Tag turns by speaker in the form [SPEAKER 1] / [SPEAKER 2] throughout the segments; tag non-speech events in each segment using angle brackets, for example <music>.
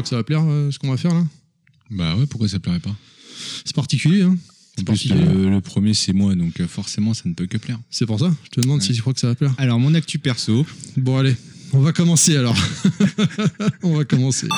[SPEAKER 1] crois que ça va plaire euh, ce qu'on va faire là
[SPEAKER 2] Bah ouais, pourquoi ça plairait pas
[SPEAKER 1] C'est particulier, hein
[SPEAKER 2] En plus, le, le premier, c'est moi, donc euh, forcément, ça ne peut que plaire.
[SPEAKER 1] C'est pour ça. Je te demande si tu crois que ça va plaire.
[SPEAKER 2] Alors, mon actu perso.
[SPEAKER 1] Bon, allez, on va commencer alors. <laughs> on va commencer.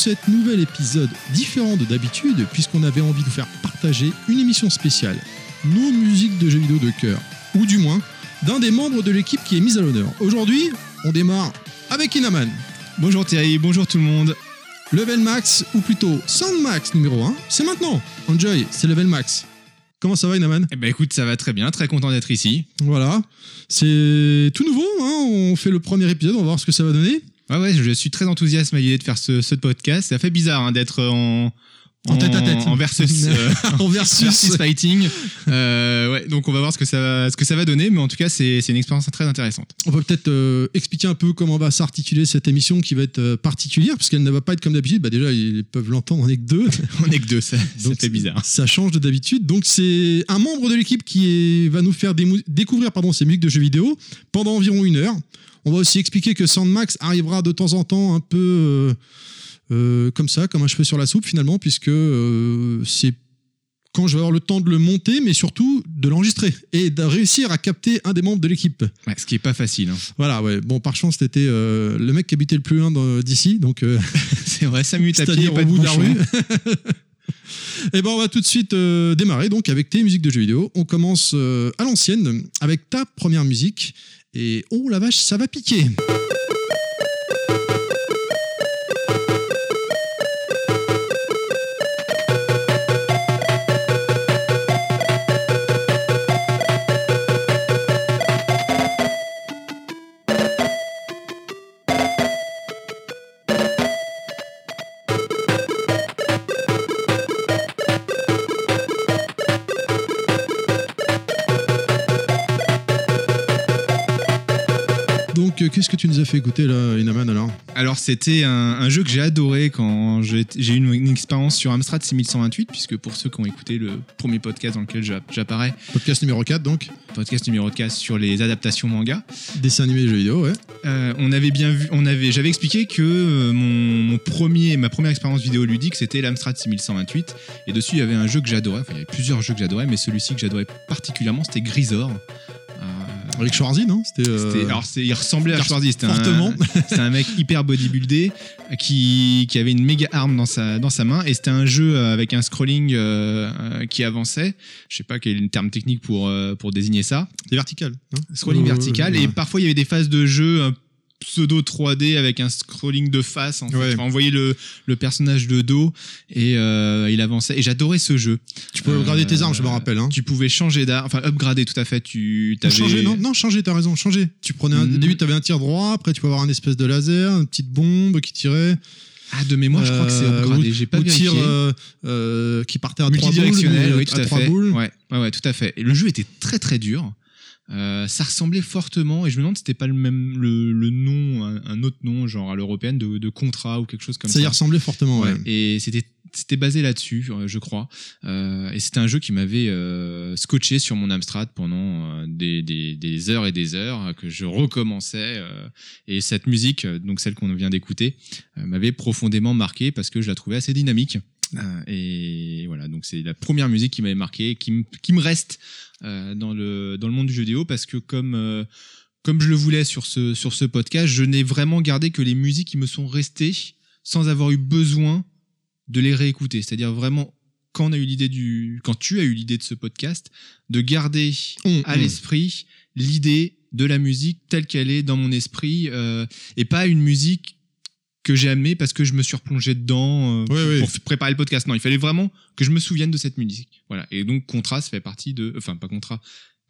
[SPEAKER 1] Cet nouvel épisode différent de d'habitude, puisqu'on avait envie de vous faire partager une émission spéciale, nos musiques de jeux vidéo de cœur, ou du moins d'un des membres de l'équipe qui est mise à l'honneur. Aujourd'hui, on démarre avec Inaman.
[SPEAKER 2] Bonjour Thierry, bonjour tout le monde.
[SPEAKER 1] Level Max, ou plutôt Sound Max numéro 1, c'est maintenant. Enjoy, c'est Level Max. Comment ça va Inaman?
[SPEAKER 2] Eh ben écoute, ça va très bien, très content d'être ici.
[SPEAKER 1] Voilà, c'est tout nouveau, hein on fait le premier épisode, on va voir ce que ça va donner.
[SPEAKER 2] Ouais, ouais, je suis très enthousiaste à l'idée de faire ce, ce podcast. Ça fait bizarre hein, d'être en,
[SPEAKER 1] En tête à tête. <laughs>
[SPEAKER 2] en versus, euh,
[SPEAKER 1] En versus.
[SPEAKER 2] versus fighting. <laughs> Euh, ouais, donc on va voir ce que ça va, ce que ça va donner, mais en tout cas, c'est une expérience très intéressante.
[SPEAKER 1] On peut peut-être euh, expliquer un peu comment va s'articuler cette émission qui va être euh, particulière, parce qu'elle ne va pas être comme d'habitude. Bah déjà, ils peuvent l'entendre, on n'est que deux. <laughs>
[SPEAKER 2] On est que deux, ça, ça
[SPEAKER 1] Donc,
[SPEAKER 2] fait bizarre.
[SPEAKER 1] Ça change de d'habitude. Donc c'est un membre de l'équipe qui est- va nous faire découvrir pardon, ces musiques de jeux vidéo pendant environ une heure. On va aussi expliquer que Sandmax arrivera de temps en temps un peu euh, euh, comme ça, comme un cheveu sur la soupe finalement, puisque euh, c'est quand je vais avoir le temps de le monter, mais surtout de l'enregistrer et de réussir à capter un des membres de l'équipe.
[SPEAKER 2] Ouais, ce qui est pas facile. hein.
[SPEAKER 1] Voilà, ouais. Bon, par chance, c'était euh, le mec qui habitait le plus loin d'ici, donc euh, <laughs>
[SPEAKER 2] C'est vrai, 5 minutes à pied, pas
[SPEAKER 1] au
[SPEAKER 2] de
[SPEAKER 1] bout de la rue. <laughs> Et ben, on va tout de suite euh, démarrer donc avec tes musiques de jeux vidéo. On commence à l'ancienne avec ta première musique. Et oh la vache, ça va piquer. Fait écouter là, Inaman alors
[SPEAKER 2] Alors c'était un, un jeu que j'ai adoré quand j'ai eu une, une expérience sur Amstrad 6128, puisque pour ceux qui ont écouté le premier podcast dans lequel j'a- j'apparais,
[SPEAKER 1] Podcast numéro 4, donc.
[SPEAKER 2] podcast numéro 4 sur les adaptations manga,
[SPEAKER 1] Dessin animé jeux vidéo, ouais.
[SPEAKER 2] euh, on avait bien vu, on avait, j'avais expliqué que euh, mon, mon premier, ma première expérience vidéoludique c'était l'Amstrad 6128, et dessus il y avait un jeu que j'adorais, enfin il y avait plusieurs jeux que j'adorais, mais celui-ci que j'adorais particulièrement c'était Grisor.
[SPEAKER 1] Avec Schwarzy, non C'était. euh,
[SPEAKER 2] alors c'est- il ressemblait à Schwarzy, <laughs> c'était un, mec hyper bodybuildé qui, qui avait une méga arme dans sa, dans sa main et c'était un jeu euh, avec un scrolling euh, euh, qui avançait. Je sais pas quel est le terme technique pour, euh, pour désigner ça.
[SPEAKER 1] C'est vertical. non
[SPEAKER 2] Scrolling vertical et parfois il y avait des phases de jeu un pseudo 3D avec un scrolling de face en fait.
[SPEAKER 1] Ouais.
[SPEAKER 2] Enfin, on voyait le, le personnage de dos et euh, il avançait et j'adorais ce jeu.
[SPEAKER 1] Tu peux regarder tes
[SPEAKER 2] Euh,
[SPEAKER 1] armes, je me rappelle. Hein.
[SPEAKER 2] Tu pouvais changer d'arme, enfin upgrader tout à fait. Tu t'avais-
[SPEAKER 1] Changer, non, non, changer, t'as raison, changer. Tu prenais un, au début, t'avais un tir droit, après tu peux avoir un espèce de laser, une petite bombe qui tirait.
[SPEAKER 2] Ah de mémoire je crois que c'est
[SPEAKER 1] Euh,
[SPEAKER 2] upgradé. J'ai pas
[SPEAKER 1] ou
[SPEAKER 2] vérifié.
[SPEAKER 1] tir euh, euh, qui partait à trois boules.
[SPEAKER 2] multidirectionnel, oui, tout
[SPEAKER 1] à
[SPEAKER 2] fait. Ouais, ouais, ouais, tout à fait. Et le jeu était très très dur. Euh, ça ressemblait fortement, et je me demande si c'était pas le même le, le nom, un, un autre nom, genre à l'européenne, de, de contrat ou quelque chose comme
[SPEAKER 1] Ça
[SPEAKER 2] ça.
[SPEAKER 1] y ressemblait fortement, ouais.
[SPEAKER 2] Ouais. Et c'était c'était basé là-dessus, euh, je crois. Euh, et c'était un jeu qui m'avait euh, scotché sur mon Amstrad pendant euh, des, des, des heures et des heures, euh, que je recommençais. euh, et cette musique, donc celle qu'on vient d'écouter, m'avait profondément marqué parce que je la trouvais assez dynamique. Euh, et voilà, donc c'est la première musique qui m'avait marqué, qui, me- qui me reste dans, le, dans le monde du jeu vidéo parce que comme, euh, comme je le voulais sur ce, sur ce podcast, je n'ai vraiment gardé que les musiques qui me sont restées sans avoir eu besoin de les réécouter. C'est-à-dire vraiment quand on a eu l'idée du, quand tu as eu l'idée de ce podcast, de garder
[SPEAKER 1] Hum,
[SPEAKER 2] à
[SPEAKER 1] hum.
[SPEAKER 2] l'esprit l'idée de la musique telle qu'elle est dans mon esprit euh, et pas une musique que j'ai aimée parce que je me suis replongé dedans euh, pour préparer le podcast. Non, il fallait vraiment que je me souvienne de cette musique. Voilà. Et donc Contrat ça fait partie de, enfin pas Contrat,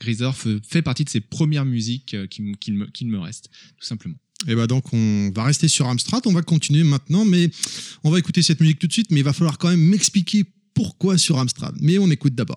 [SPEAKER 2] Grisor fait partie de ces premières musiques euh, qui, m- qui me, qui me restent, tout simplement.
[SPEAKER 1] Et bah donc on va rester sur Amstrad, on va continuer maintenant, mais on va écouter cette musique tout de suite, mais il va falloir quand même m'expliquer pourquoi sur Amstrad. Mais on écoute d'abord.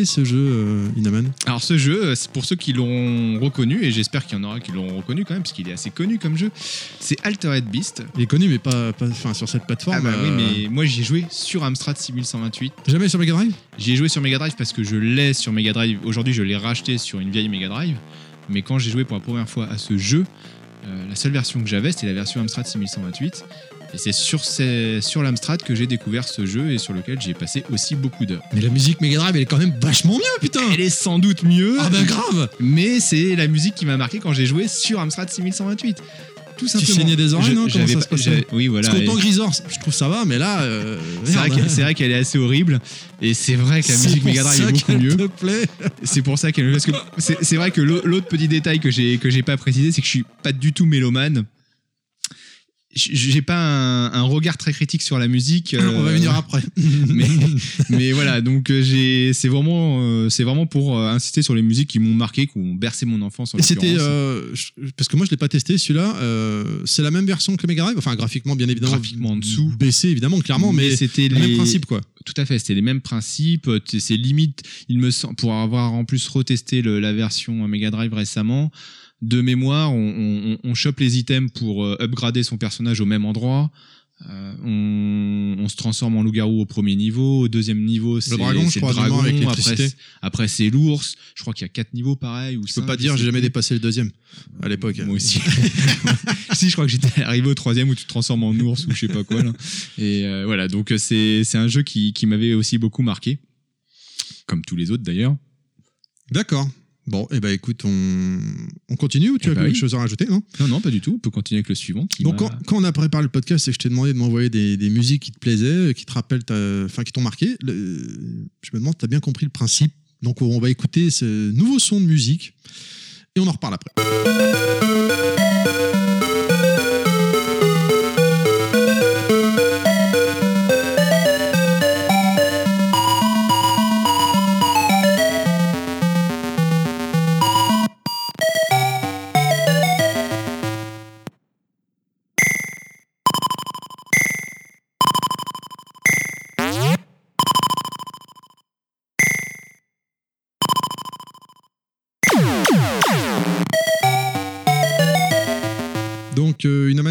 [SPEAKER 1] Est ce jeu, euh, Inaman?
[SPEAKER 2] Alors ce jeu, euh, c'est pour ceux qui l'ont reconnu, et j'espère qu'il y en aura qui l'ont reconnu quand même, parce qu'il est assez connu comme jeu, c'est Altered Beast.
[SPEAKER 1] Il est connu, mais pas, pas enfin, sur cette plateforme.
[SPEAKER 2] Ah bah oui,
[SPEAKER 1] euh,
[SPEAKER 2] mais moi j'y ai joué sur Amstrad 6128.
[SPEAKER 1] Jamais sur Mega Drive?
[SPEAKER 2] J'y ai joué sur Mega Drive parce que je l'ai sur Mega Drive. Aujourd'hui, je l'ai racheté sur une vieille Mega Drive. Mais quand j'ai joué pour la première fois à ce jeu, euh, la seule version que j'avais, c'était la version Amstrad 6128. Et c'est sur, ces- sur l'Amstrad que j'ai découvert ce jeu et sur lequel j'ai passé aussi beaucoup d'heures.
[SPEAKER 1] Mais la musique Mega Drive, elle est quand même vachement mieux, putain
[SPEAKER 2] Elle est sans doute mieux,
[SPEAKER 1] Ah bah grave
[SPEAKER 2] mais c'est la musique qui m'a marqué quand j'ai joué sur Amstrad 6128. Tout
[SPEAKER 1] Tu
[SPEAKER 2] simplement.
[SPEAKER 1] saignais des oreilles,
[SPEAKER 2] Je-
[SPEAKER 1] non Comment ça se
[SPEAKER 2] pas-
[SPEAKER 1] passait
[SPEAKER 2] Oui, voilà.
[SPEAKER 1] Parce qu'autant
[SPEAKER 2] et-
[SPEAKER 1] Grisor, je trouve ça va, mais là, euh,
[SPEAKER 2] C'est vrai qu'elle- est assez horrible et c'est vrai que la musique Mega Drive est beaucoup mieux. C'est pour ça qu'elle parce que c'est vrai que l'au- l'autre petit détail que j'ai que j'ai pas précisé, c'est que je suis pas du tout mélomane. J'ai pas un, un regard très critique sur la musique. <laughs>
[SPEAKER 1] On va
[SPEAKER 2] euh,
[SPEAKER 1] venir après. <laughs>
[SPEAKER 2] mais, mais voilà, donc euh, j'ai c'est vraiment euh, c'est vraiment pour euh, insister sur les musiques qui m'ont marqué, qui ont bercé mon enfance. En
[SPEAKER 1] Et c'était euh, parce que moi je l'ai pas testé celui-là. euh, c'est la même version que le Mega Drive, enfin graphiquement bien évidemment.
[SPEAKER 2] Graphiquement en dessous.
[SPEAKER 1] baissé évidemment clairement, mais,
[SPEAKER 2] c'était
[SPEAKER 1] le
[SPEAKER 2] les
[SPEAKER 1] même principe quoi.
[SPEAKER 2] Tout à fait, c'était les mêmes principes. euh, C'est limite, il me semble, pour avoir en plus retesté le- la version Mega Drive récemment, de mémoire, on, on, on chope les items pour euh, upgrader son personnage au même endroit. Euh, on, on se transforme en loup-garou au premier niveau, au deuxième niveau c'est
[SPEAKER 1] dragon, je crois,
[SPEAKER 2] le dragon,
[SPEAKER 1] avec
[SPEAKER 2] après, après c'est l'ours, je crois qu'il y a quatre niveaux pareil. Ou
[SPEAKER 1] Je peux pas dire, j'ai jamais dépassé le deuxième à l'époque.
[SPEAKER 2] Moi aussi. <laughs> si, je crois que j'étais arrivé au troisième où tu te transformes en ours ou je sais pas quoi. Là. Et euh, voilà, donc euh, c'est c'est un jeu qui, qui m'avait aussi beaucoup marqué, comme tous les autres d'ailleurs.
[SPEAKER 1] D'accord. Bon, et eh ben écoute, on, on continue ou tu
[SPEAKER 2] Eh
[SPEAKER 1] as
[SPEAKER 2] bah
[SPEAKER 1] quelque
[SPEAKER 2] oui.
[SPEAKER 1] chose à rajouter, non?
[SPEAKER 2] Non, non, pas du tout. On peut continuer avec le suivant. Qui
[SPEAKER 1] Donc quand, quand on a préparé le podcast et que je t'ai demandé de m'envoyer des, des musiques qui te plaisaient, qui te rappellent, ta- enfin qui t'ont marqué, le- je me demande, tu as bien compris le principe. Donc on va écouter ce nouveau son de musique et on en reparle après.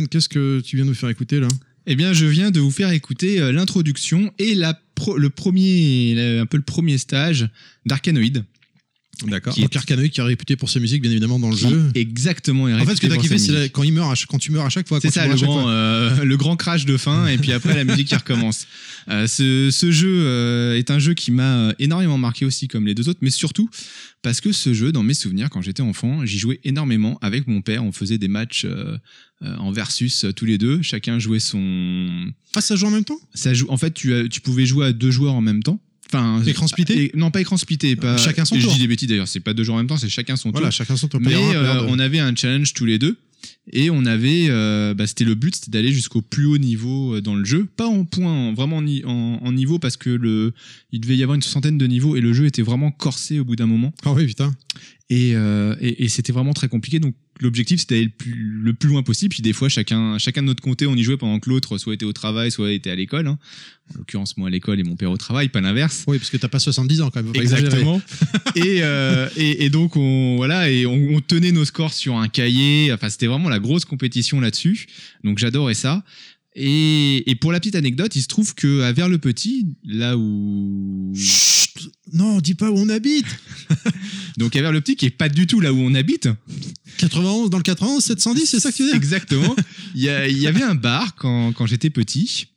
[SPEAKER 1] Qu'est-ce que tu viens nous faire écouter là?
[SPEAKER 2] Eh bien, je viens de vous faire écouter euh, l'introduction et le premier, un peu le premier stage d'Arcanoid.
[SPEAKER 1] D'accord. Donc Arkanoid qui est réputé pour ses musiques bien évidemment dans le jeu.
[SPEAKER 2] Exactement. est
[SPEAKER 1] En fait, ce que t'as kiffé, c'est quand il meurt, à chaque- quand tu meurs à chaque fois.
[SPEAKER 2] C'est ça, le grand, euh, le grand crash de fin, et puis après la musique qui recommence. Euh, ce, ce jeu euh, est un jeu qui m'a euh, énormément marqué aussi, comme les deux autres, mais surtout parce que ce jeu, dans mes souvenirs, quand j'étais enfant, j'y jouais énormément avec mon père. On faisait des matchs euh, euh, en versus tous les deux. Chacun jouait son.
[SPEAKER 1] Ah, ça joue en même temps?
[SPEAKER 2] Ça joue. En fait, tu, tu pouvais jouer à deux joueurs en même temps. Enfin,
[SPEAKER 1] Écran splitté
[SPEAKER 2] Non, pas écran splitté. Pas,
[SPEAKER 1] Chacun son
[SPEAKER 2] Je
[SPEAKER 1] tour.
[SPEAKER 2] dis des bêtises d'ailleurs. C'est pas deux joueurs en même temps, c'est chacun son tour.
[SPEAKER 1] Voilà, chacun son tour.
[SPEAKER 2] Mais euh, on avait un challenge tous les deux. Et on avait, euh, bah, c'était le but, c'était d'aller jusqu'au plus haut niveau euh, dans le jeu, pas en point, en- vraiment en, ni- en- en niveau parce que le, il devait y avoir une soixantaine de niveaux et le jeu était vraiment corsé au bout d'un moment.
[SPEAKER 1] Ah oui, putain.
[SPEAKER 2] Et, euh, et, et c'était vraiment très compliqué. Donc l'objectif c'était d'aller le plus, le plus loin possible. Puis des fois chacun, chacun de notre côté, on y jouait pendant que l'autre soit était au travail, soit était à l'école. hein. En l'occurrence moi à l'école et mon père au travail, pas l'inverse.
[SPEAKER 1] Oui, parce que t'as pas 70 ans quand même.
[SPEAKER 2] Exactement. <laughs> et, euh, et, et donc on voilà et on, on tenait nos scores sur un cahier. Enfin c'était vraiment la grosse compétition là-dessus. Donc j'adorais ça. Et, et pour la petite anecdote, il se trouve que à Vers le Petit, là où
[SPEAKER 1] Chut Non, dis pas où on habite. <laughs>
[SPEAKER 2] donc à Vers le Petit qui est pas du tout là où on habite.
[SPEAKER 1] 91 dans le 91, 710, c'est ça que tu veux dire?
[SPEAKER 2] Exactement. <laughs> Il y, avait un bar quand, quand j'étais petit.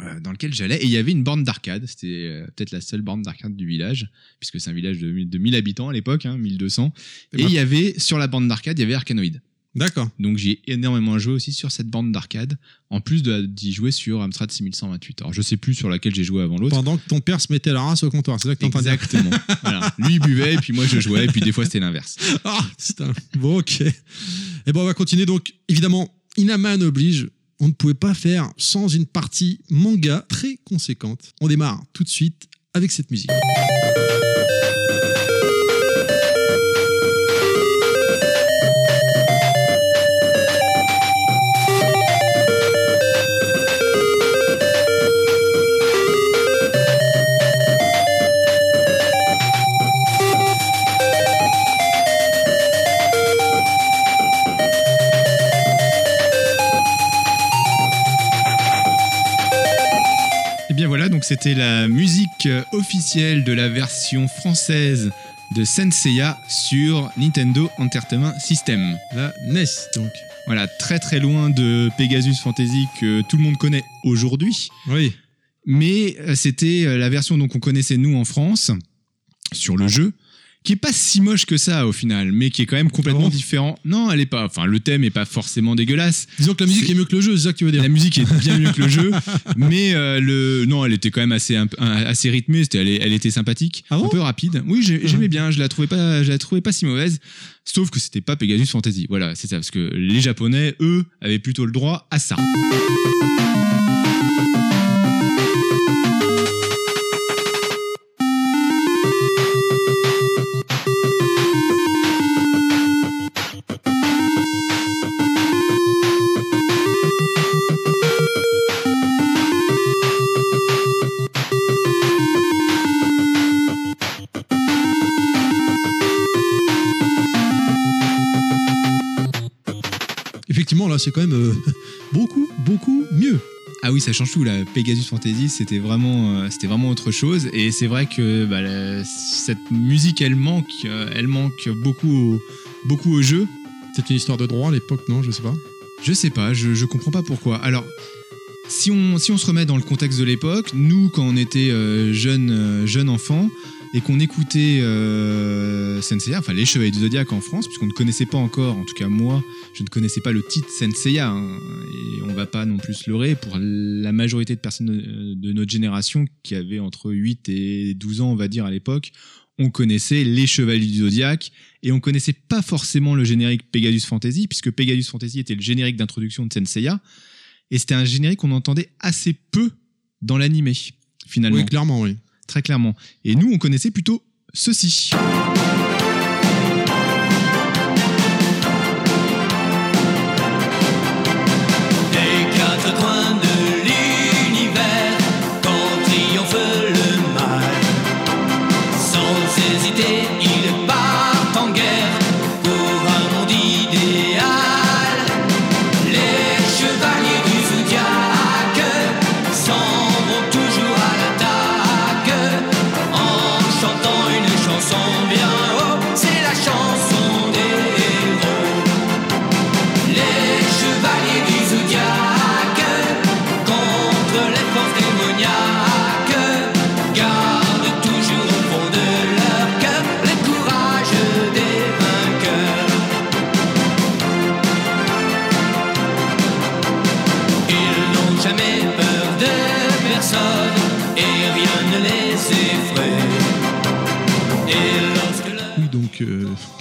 [SPEAKER 2] euh, dans lequel j'allais et il y avait une borne d'arcade c'était euh, peut-être la seule borne d'arcade du village puisque c'est un village de, de 1000 habitants à l'époque hein, 1200
[SPEAKER 1] Et
[SPEAKER 2] et il y avait sur la borne d'arcade il y avait Arkanoid
[SPEAKER 1] D'accord.
[SPEAKER 2] Donc j'y ai énormément joué aussi sur cette bande d'arcade, en plus de- d'y jouer sur Amstrad 6128. Alors je sais plus sur laquelle j'ai joué avant l'autre.
[SPEAKER 1] Pendant que ton père se mettait la race au comptoir, c'est ça que
[SPEAKER 2] Exactement. <laughs> voilà. Lui il buvait et puis moi je jouais et puis des fois c'était l'inverse. <laughs>
[SPEAKER 1] Ah, putain. Bon, ok. Et bon, on va continuer. Donc, évidemment, Inaman oblige. On ne pouvait pas faire sans une partie manga très conséquente. On démarre tout de suite avec cette musique.
[SPEAKER 2] Donc c'était la musique officielle de la version française de Senseiya sur Nintendo Entertainment System.
[SPEAKER 1] La NES, donc.
[SPEAKER 2] Voilà, très très loin de Pegasus Fantasy que tout le monde connaît aujourd'hui.
[SPEAKER 1] Oui.
[SPEAKER 2] Mais euh, c'était euh, la version donc qu'on connaissait nous en France sur le jeu, qui est pas si moche que ça au final, mais qui est quand même complètement
[SPEAKER 1] Oh.
[SPEAKER 2] différent. Non, elle est pas. Enfin, le thème est pas forcément dégueulasse.
[SPEAKER 1] Disons que la musique est mieux que le jeu, c'est ça que tu veux dire
[SPEAKER 2] La musique est bien mieux que le jeu, <laughs> mais euh, le non, elle était quand même assez assez rythmée. C'était, elle, était sympathique,
[SPEAKER 1] Ah bon
[SPEAKER 2] un peu rapide. Oui, j'ai- j'aimais bien. Je la trouvais pas, je la trouvais pas si mauvaise. Sauf que c'était pas Pegasus Fantasy. Voilà, c'est ça, parce que les Japonais, eux, avaient plutôt le droit à ça.
[SPEAKER 1] C'est quand même euh, <laughs> beaucoup, beaucoup mieux.
[SPEAKER 2] Ah oui, ça change tout. La Pegasus Fantasy, c'était vraiment, euh, c'était vraiment autre chose. Et c'est vrai que bah, la- cette musique, elle manque, euh, elle manque beaucoup, au, beaucoup au jeu.
[SPEAKER 1] C'est une histoire de droit à l'époque, non Je sais pas.
[SPEAKER 2] Je sais pas, je, je comprends pas pourquoi. Alors, si on, si on se remet dans le contexte de l'époque, nous, quand on était jeunes jeunes enfants et qu'on écoutait euh, Senseiya, enfin les Chevaliers du Zodiac en France, puisqu'on ne connaissait pas encore, en tout cas moi, je ne connaissais pas le titre Senseiya, hein, et on va pas non plus se leurrer pour la majorité de personnes de, de notre génération qui avaient entre 8 et 12 ans, on va dire, à l'époque, on connaissait les Chevaliers du Zodiac et on connaissait pas forcément le générique Pegasus Fantasy, puisque Pegasus Fantasy était le générique d'introduction de Senseiya, et c'était un générique qu'on entendait assez peu dans l'animé, finalement,
[SPEAKER 1] Oui, clairement, oui.
[SPEAKER 2] Très clairement. Et nous, on connaissait plutôt ceci.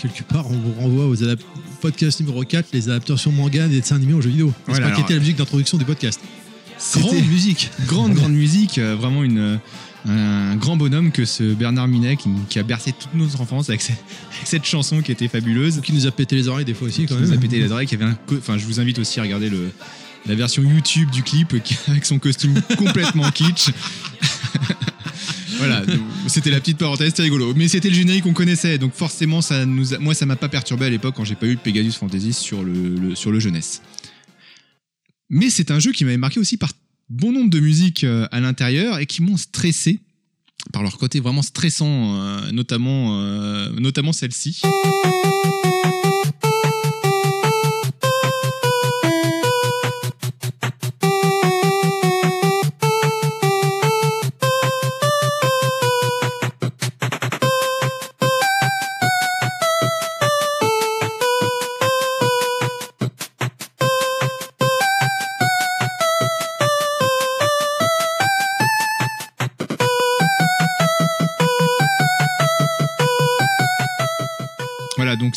[SPEAKER 1] Quelque part, on vous renvoie aux podcast numéro 4, les adaptations manga des dessins animés aux jeux vidéo. C'est
[SPEAKER 2] Voilà,
[SPEAKER 1] pas qui
[SPEAKER 2] alors-
[SPEAKER 1] était la musique d'introduction du podcast. Grande musique. <laughs>
[SPEAKER 2] grande, grande musique, euh, vraiment une, euh, un grand bonhomme que ce Bernard Minet qui, qui a bercé toute notre enfance avec, cette- avec cette chanson qui était fabuleuse.
[SPEAKER 1] Qui nous a pété les oreilles des fois aussi, quand
[SPEAKER 2] qui
[SPEAKER 1] même.
[SPEAKER 2] nous a pété les oreilles, qui avait un enfin je vous invite aussi à regarder le la version YouTube du clip qui- avec son costume <laughs> complètement kitsch. Voilà, <laughs> c'était la petite parenthèse, c'était rigolo. Mais c'était le générique qu'on connaissait, donc forcément ça nous a- moi ça m'a pas perturbé à l'époque quand j'ai pas eu Pegasus Fantasy sur le, le- sur le jeunesse. Mais c'est un jeu qui m'avait marqué aussi par bon nombre de musiques euh, à l'intérieur et qui m'ont stressé par leur côté vraiment stressant, euh, notamment, euh, notamment celle-ci.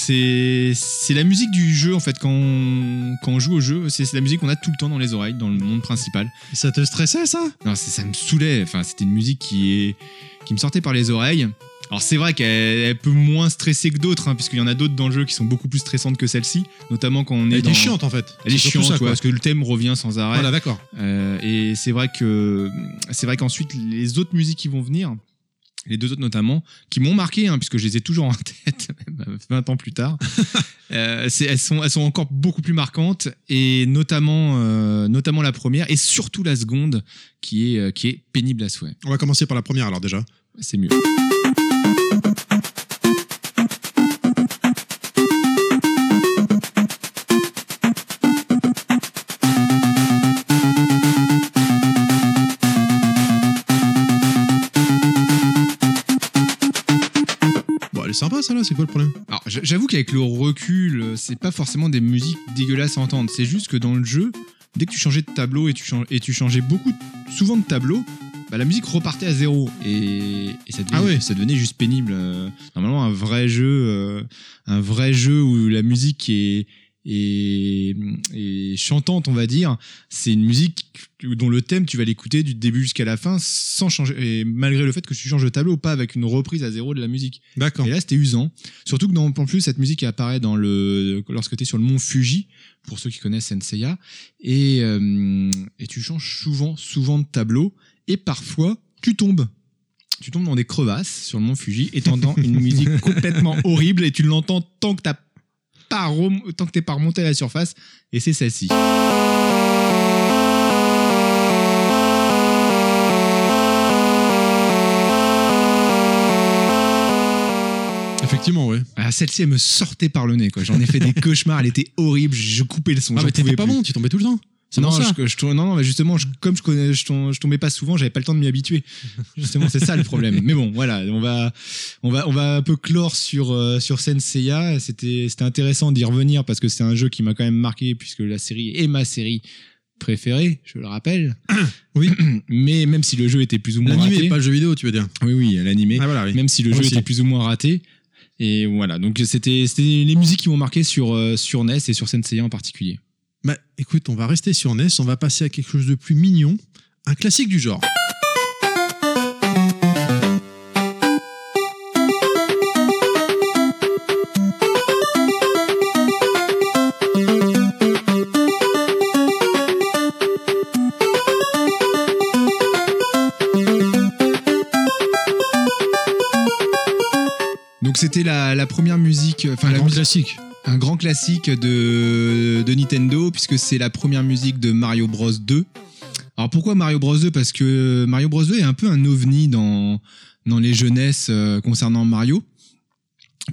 [SPEAKER 2] C'est c'est la musique du jeu en fait quand on, quand on joue au jeu, c'est la musique qu'on a tout le temps dans les oreilles dans le monde principal.
[SPEAKER 1] Ça te stressait ça?
[SPEAKER 2] Non, ça me saoulait. Enfin, c'était une musique qui est qui me sortait par les oreilles. Alors c'est vrai qu'elle elle peut moins stresser que d'autres, hein, puisqu'il y en a d'autres dans le jeu qui sont beaucoup plus stressantes que celle-ci, notamment quand on est
[SPEAKER 1] Elle
[SPEAKER 2] dans...
[SPEAKER 1] était chiante en fait.
[SPEAKER 2] Elle est chiante,
[SPEAKER 1] ça, quoi.
[SPEAKER 2] parce que le thème revient sans arrêt.
[SPEAKER 1] Voilà, d'accord.
[SPEAKER 2] Euh, et c'est vrai que c'est vrai qu'ensuite les autres musiques qui vont venir, les deux autres notamment, qui m'ont marqué, hein, puisque je les ai toujours en tête, <laughs> même 20 ans plus tard, <laughs> euh, elles, sont, elles sont encore beaucoup plus marquantes, et notamment, euh, notamment la première, et surtout la seconde, qui est, euh, qui est pénible à souhait.
[SPEAKER 1] On va commencer par la première alors déjà.
[SPEAKER 2] C'est mieux.
[SPEAKER 1] Sympa ça là, c'est quoi le problème?
[SPEAKER 2] Alors, j'avoue qu'avec le recul, euh, c'est pas forcément des musiques dégueulasses à entendre. C'est juste que dans le jeu, dès que tu changeais de tableau et tu, chan- et tu changeais beaucoup, souvent de tableau, bah, la musique repartait à zéro et, et ça, devenait,
[SPEAKER 1] Ah ouais.
[SPEAKER 2] ça devenait juste pénible. Euh, Normalement, un vrai jeu, euh, un vrai jeu où la musique est, est, est chantante, on va dire, c'est une musique dont le thème, tu vas l'écouter du début jusqu'à la fin sans changer, et malgré le fait que tu changes de tableau, pas avec une reprise à zéro de la musique.
[SPEAKER 1] D'accord.
[SPEAKER 2] Et là, c'était usant. Surtout que dans, en plus, cette musique apparaît dans le, lorsque tu es sur le mont Fuji, pour ceux qui connaissent Senseiya, et, euh, et tu changes souvent, souvent de tableau, et parfois, tu tombes. Tu tombes dans des crevasses sur le mont Fuji et t'entends une <laughs> musique complètement horrible et tu l'entends tant que t'as pas rem- tant que t'es pas remonté à la surface et c'est celle-ci.
[SPEAKER 1] Effectivement, ouais.
[SPEAKER 2] Ah, celle-ci elle me sortait par le nez quoi. J'en ai fait des <laughs> cauchemars, elle était horrible, je coupais le son.
[SPEAKER 1] Ah, mais t'étais pas bon, tu tombais tout le temps.
[SPEAKER 2] Non,
[SPEAKER 1] pour ça.
[SPEAKER 2] je, je tombais- non, non, mais justement, je- comme je connais, je, tom- je tombais pas souvent, j'avais pas le temps de m'y habituer. <laughs> Justement, c'est ça le problème. Mais bon, voilà, on va, on va, on va un peu clore sur euh, sur Senseiya. C'était, c'était intéressant d'y revenir parce que c'est un jeu qui m'a quand même marqué puisque la série est ma série préférée, je le rappelle. <coughs>
[SPEAKER 1] Oui. <coughs>
[SPEAKER 2] Mais même si le jeu était plus ou moins
[SPEAKER 1] L'animé,
[SPEAKER 2] raté,
[SPEAKER 1] pas le jeu vidéo, tu veux dire.
[SPEAKER 2] oui, oui, l'animé.
[SPEAKER 1] Ah voilà, oui.
[SPEAKER 2] Même si le
[SPEAKER 1] Moi
[SPEAKER 2] jeu
[SPEAKER 1] aussi.
[SPEAKER 2] était plus ou moins raté. Et voilà, donc c'était, c'était les musiques qui m'ont marqué sur euh, sur NES et sur Senseiya en particulier.
[SPEAKER 1] Bah écoute, on va rester sur NES, on va passer à quelque chose de plus mignon, un classique du genre.
[SPEAKER 2] Donc c'était la, la première musique, enfin
[SPEAKER 1] Un
[SPEAKER 2] la musique-
[SPEAKER 1] classique.
[SPEAKER 2] Un grand classique de, de Nintendo puisque c'est la première musique de Mario Bros 2. Alors pourquoi Mario Bros 2 Parce que Mario Bros 2 est un peu un ovni dans dans les jeunesses euh, concernant Mario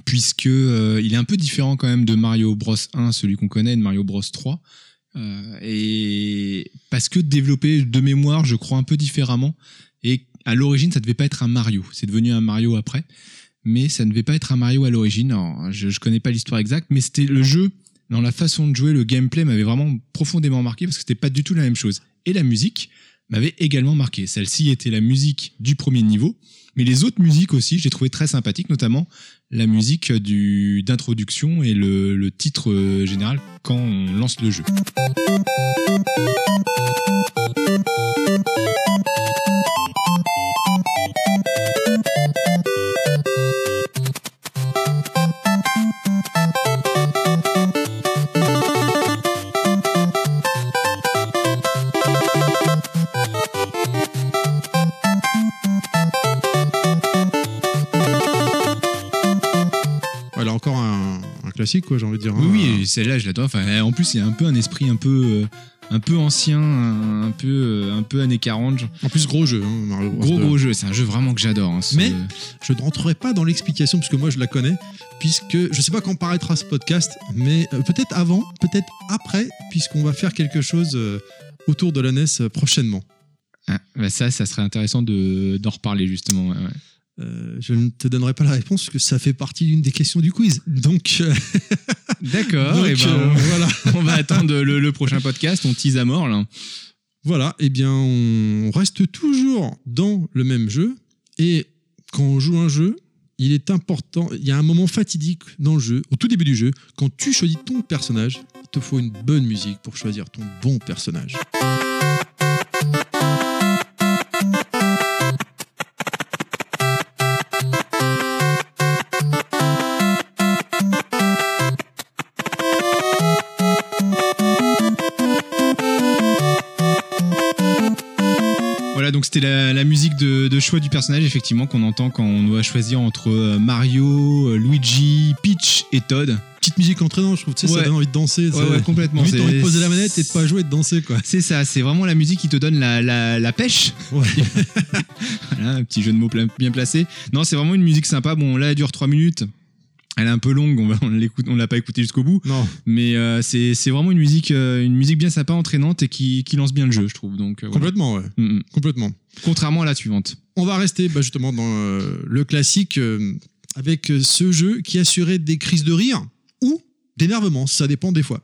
[SPEAKER 2] puisque euh, il est un peu différent quand même de Mario Bros 1, celui qu'on connaît, de Mario Bros 3. Euh, et parce que développé de mémoire, je crois un peu différemment. Et à l'origine, ça devait pas être un Mario. C'est devenu un Mario après mais ça ne devait pas être un Mario à l'origine. Je, je connais pas l'histoire exacte, mais c'était le jeu, dans la façon de jouer, le gameplay m'avait vraiment profondément marqué parce que c'était pas du tout la même chose. Et la musique m'avait également marqué. Celle-ci était la musique du premier niveau, mais les autres musiques aussi, j'ai trouvé très sympathiques, notamment la musique du d'introduction et le, le titre euh, général quand on lance le jeu.
[SPEAKER 1] Classique, quoi, j'ai envie de dire.
[SPEAKER 2] Oui,
[SPEAKER 1] hein.
[SPEAKER 2] oui, celle-là, je l'adore. Enfin, en plus, il y a un peu un esprit un peu, euh, un peu ancien, un, un peu, euh, un peu années 40. genre.
[SPEAKER 1] En plus, gros jeu, hein, Mario Bros.
[SPEAKER 2] Gros
[SPEAKER 1] 2.
[SPEAKER 2] gros jeu, c'est un jeu vraiment que j'adore. hein, ce-
[SPEAKER 1] Mais- Je ne rentrerai pas dans l'explication, puisque moi, je la connais, puisque je sais pas quand paraîtra ce podcast, mais euh, peut-être avant, peut-être après, puisqu'on va faire quelque chose autour de la NES prochainement.
[SPEAKER 2] Ah, bah ça, ça serait intéressant de d'en reparler justement. ouais, ouais.
[SPEAKER 1] Euh, je ne te donnerai pas la réponse, parce que ça fait partie d'une des questions du quiz. Donc, euh, <laughs>
[SPEAKER 2] D'accord. eh ben,
[SPEAKER 1] euh,
[SPEAKER 2] on-
[SPEAKER 1] voilà. <laughs>
[SPEAKER 2] on va attendre le, le prochain podcast. On tease à mort là.
[SPEAKER 1] Voilà, eh bien, on reste toujours dans le même jeu. Et quand on joue un jeu, il est important, il y a un moment fatidique dans le jeu, au tout début du jeu, quand tu choisis ton personnage, il te faut une bonne musique pour choisir ton bon personnage.
[SPEAKER 2] C'était la, la musique de, de choix du personnage, effectivement, qu'on entend quand on doit choisir entre euh, Mario, euh, Luigi, Peach et Todd.
[SPEAKER 1] Petite musique entraînante, je trouve, tu sais,
[SPEAKER 2] Ouais.
[SPEAKER 1] ça donne envie de danser.
[SPEAKER 2] Ouais,
[SPEAKER 1] c'est-
[SPEAKER 2] ouais, complètement.
[SPEAKER 1] Envie de poser la manette et de pas jouer et de danser, quoi.
[SPEAKER 2] C'est ça, c'est vraiment la musique qui te donne la, la, la pêche.
[SPEAKER 1] Ouais. <laughs>
[SPEAKER 2] Voilà, un petit jeu de mots bien placé. Non, c'est vraiment une musique sympa. Bon, là, elle dure 3 minutes. Elle est un peu longue, on va- on l'écoute, on l'a pas écouté jusqu'au bout,
[SPEAKER 1] non,
[SPEAKER 2] mais euh, c'est c'est vraiment une musique, euh, une musique bien sympa, entraînante et qui, qui lance bien le jeu, je trouve. Donc, euh, voilà.
[SPEAKER 1] complètement, ouais.
[SPEAKER 2] Mm, mm.
[SPEAKER 1] Complètement.
[SPEAKER 2] Contrairement à la suivante.
[SPEAKER 1] On va rester bah, justement dans le classique avec ce jeu qui assurait des crises de rire ou d'énervement, ça dépend des fois.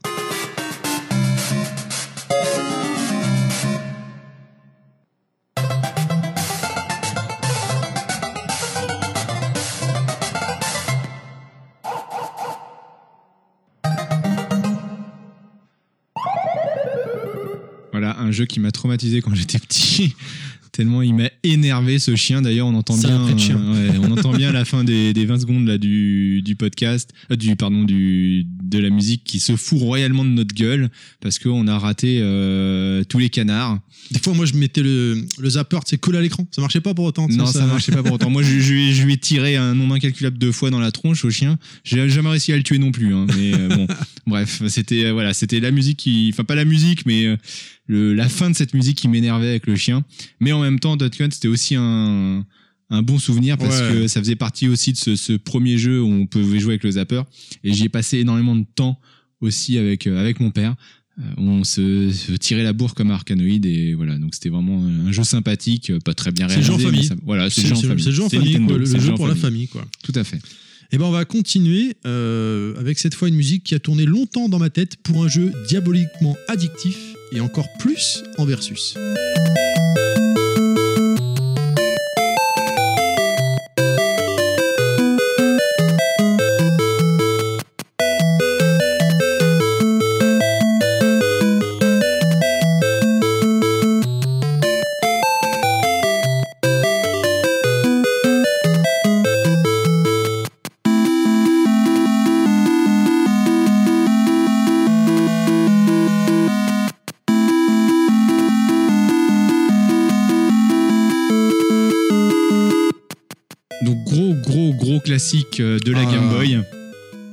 [SPEAKER 2] Un jeu qui m'a traumatisé quand <laughs> j'étais petit. Tellement il m'a énervé ce chien. D'ailleurs, on entend bien, euh, ouais, on entend bien à la fin des, des 20 secondes là du, du podcast, euh, du pardon du de la musique qui se fout royalement de notre gueule parce qu'on a raté euh, tous les canards.
[SPEAKER 1] Des fois, moi, je mettais le, le zapper, c'est collé à l'écran. Ça marchait pas pour autant.
[SPEAKER 2] Non, ça, marchait pas pour autant. Moi, je, je, lui ai- je lui ai tiré un nombre incalculable de fois dans la tronche au chien. J'ai jamais réussi à le tuer non plus. hein, mais bon, bref, c'était voilà, c'était la musique qui, enfin pas la musique, mais le, la fin de cette musique qui m'énervait avec le chien. Mais en même temps, Dot Hunt, c'était aussi un un bon souvenir parce
[SPEAKER 1] Ouais.
[SPEAKER 2] que ça faisait partie aussi de ce, ce premier jeu où on pouvait jouer avec le zapper et j'y ai passé énormément de temps aussi avec euh, avec mon père Euh, on se, se tirait la bourre comme Arcanoid et voilà donc c'était vraiment un jeu sympathique pas très bien
[SPEAKER 1] C'est
[SPEAKER 2] réalisé
[SPEAKER 1] le jeu en famille.
[SPEAKER 2] ça- voilà c'est
[SPEAKER 1] C'est
[SPEAKER 2] le jeu en famille
[SPEAKER 1] c'est le jeu en
[SPEAKER 2] C'est
[SPEAKER 1] famille,
[SPEAKER 2] Nintendo,
[SPEAKER 1] quoi, le,
[SPEAKER 2] c'est
[SPEAKER 1] jeu pour la famille. quoi.
[SPEAKER 2] tout à fait
[SPEAKER 1] Et ben on va continuer euh, avec cette fois une musique qui a tourné longtemps dans ma tête pour un jeu diaboliquement addictif et encore plus en versus.
[SPEAKER 2] Classique euh, de la
[SPEAKER 1] Ah.
[SPEAKER 2] Game Boy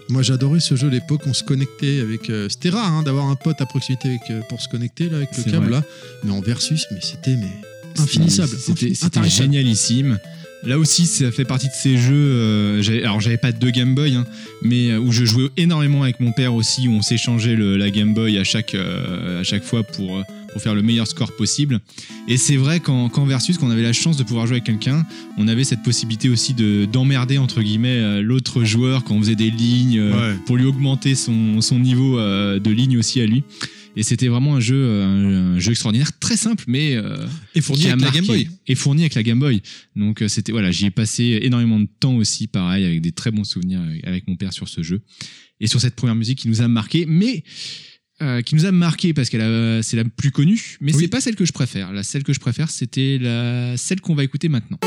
[SPEAKER 1] Moi j'adorais ce jeu à l'époque, on se connectait avec... euh, c'était rare hein, d'avoir un pote à proximité avec, euh, pour se connecter là, avec le câble
[SPEAKER 2] vrai.
[SPEAKER 1] là, mais en versus, mais c'était mais infinissable.
[SPEAKER 2] C'était
[SPEAKER 1] intarissable.
[SPEAKER 2] génialissime. Là aussi, ça fait partie de ces jeux. euh, alors, j'avais pas de Game Boy, hein, mais où je jouais énormément avec mon père aussi, où on s'échangeait la Game Boy à chaque, à chaque fois pour, pour faire le meilleur score possible. Et c'est vrai qu'en qu'en Versus, quand on avait la chance de pouvoir jouer avec quelqu'un, on avait cette possibilité aussi de d'emmerder, entre guillemets, euh, l'autre joueur quand on faisait des lignes euh,
[SPEAKER 1] Ouais.
[SPEAKER 2] pour lui augmenter son, son niveau euh, de ligne aussi à lui. Et c'était vraiment un jeu, un, jeu extraordinaire, très simple, mais euh,
[SPEAKER 1] Et fourni avec la. Game Boy.
[SPEAKER 2] Et fourni avec la Game Boy. Donc c'était voilà, j'y ai passé énormément de temps aussi, pareil, avec des très bons souvenirs avec, avec mon père sur ce jeu et sur cette première musique qui nous a marqué, mais euh, qui nous a marqué parce qu'elle c'est la plus connue, mais
[SPEAKER 1] Oui.
[SPEAKER 2] c'est pas celle que je préfère. La celle que je préfère, c'était la celle qu'on va écouter maintenant.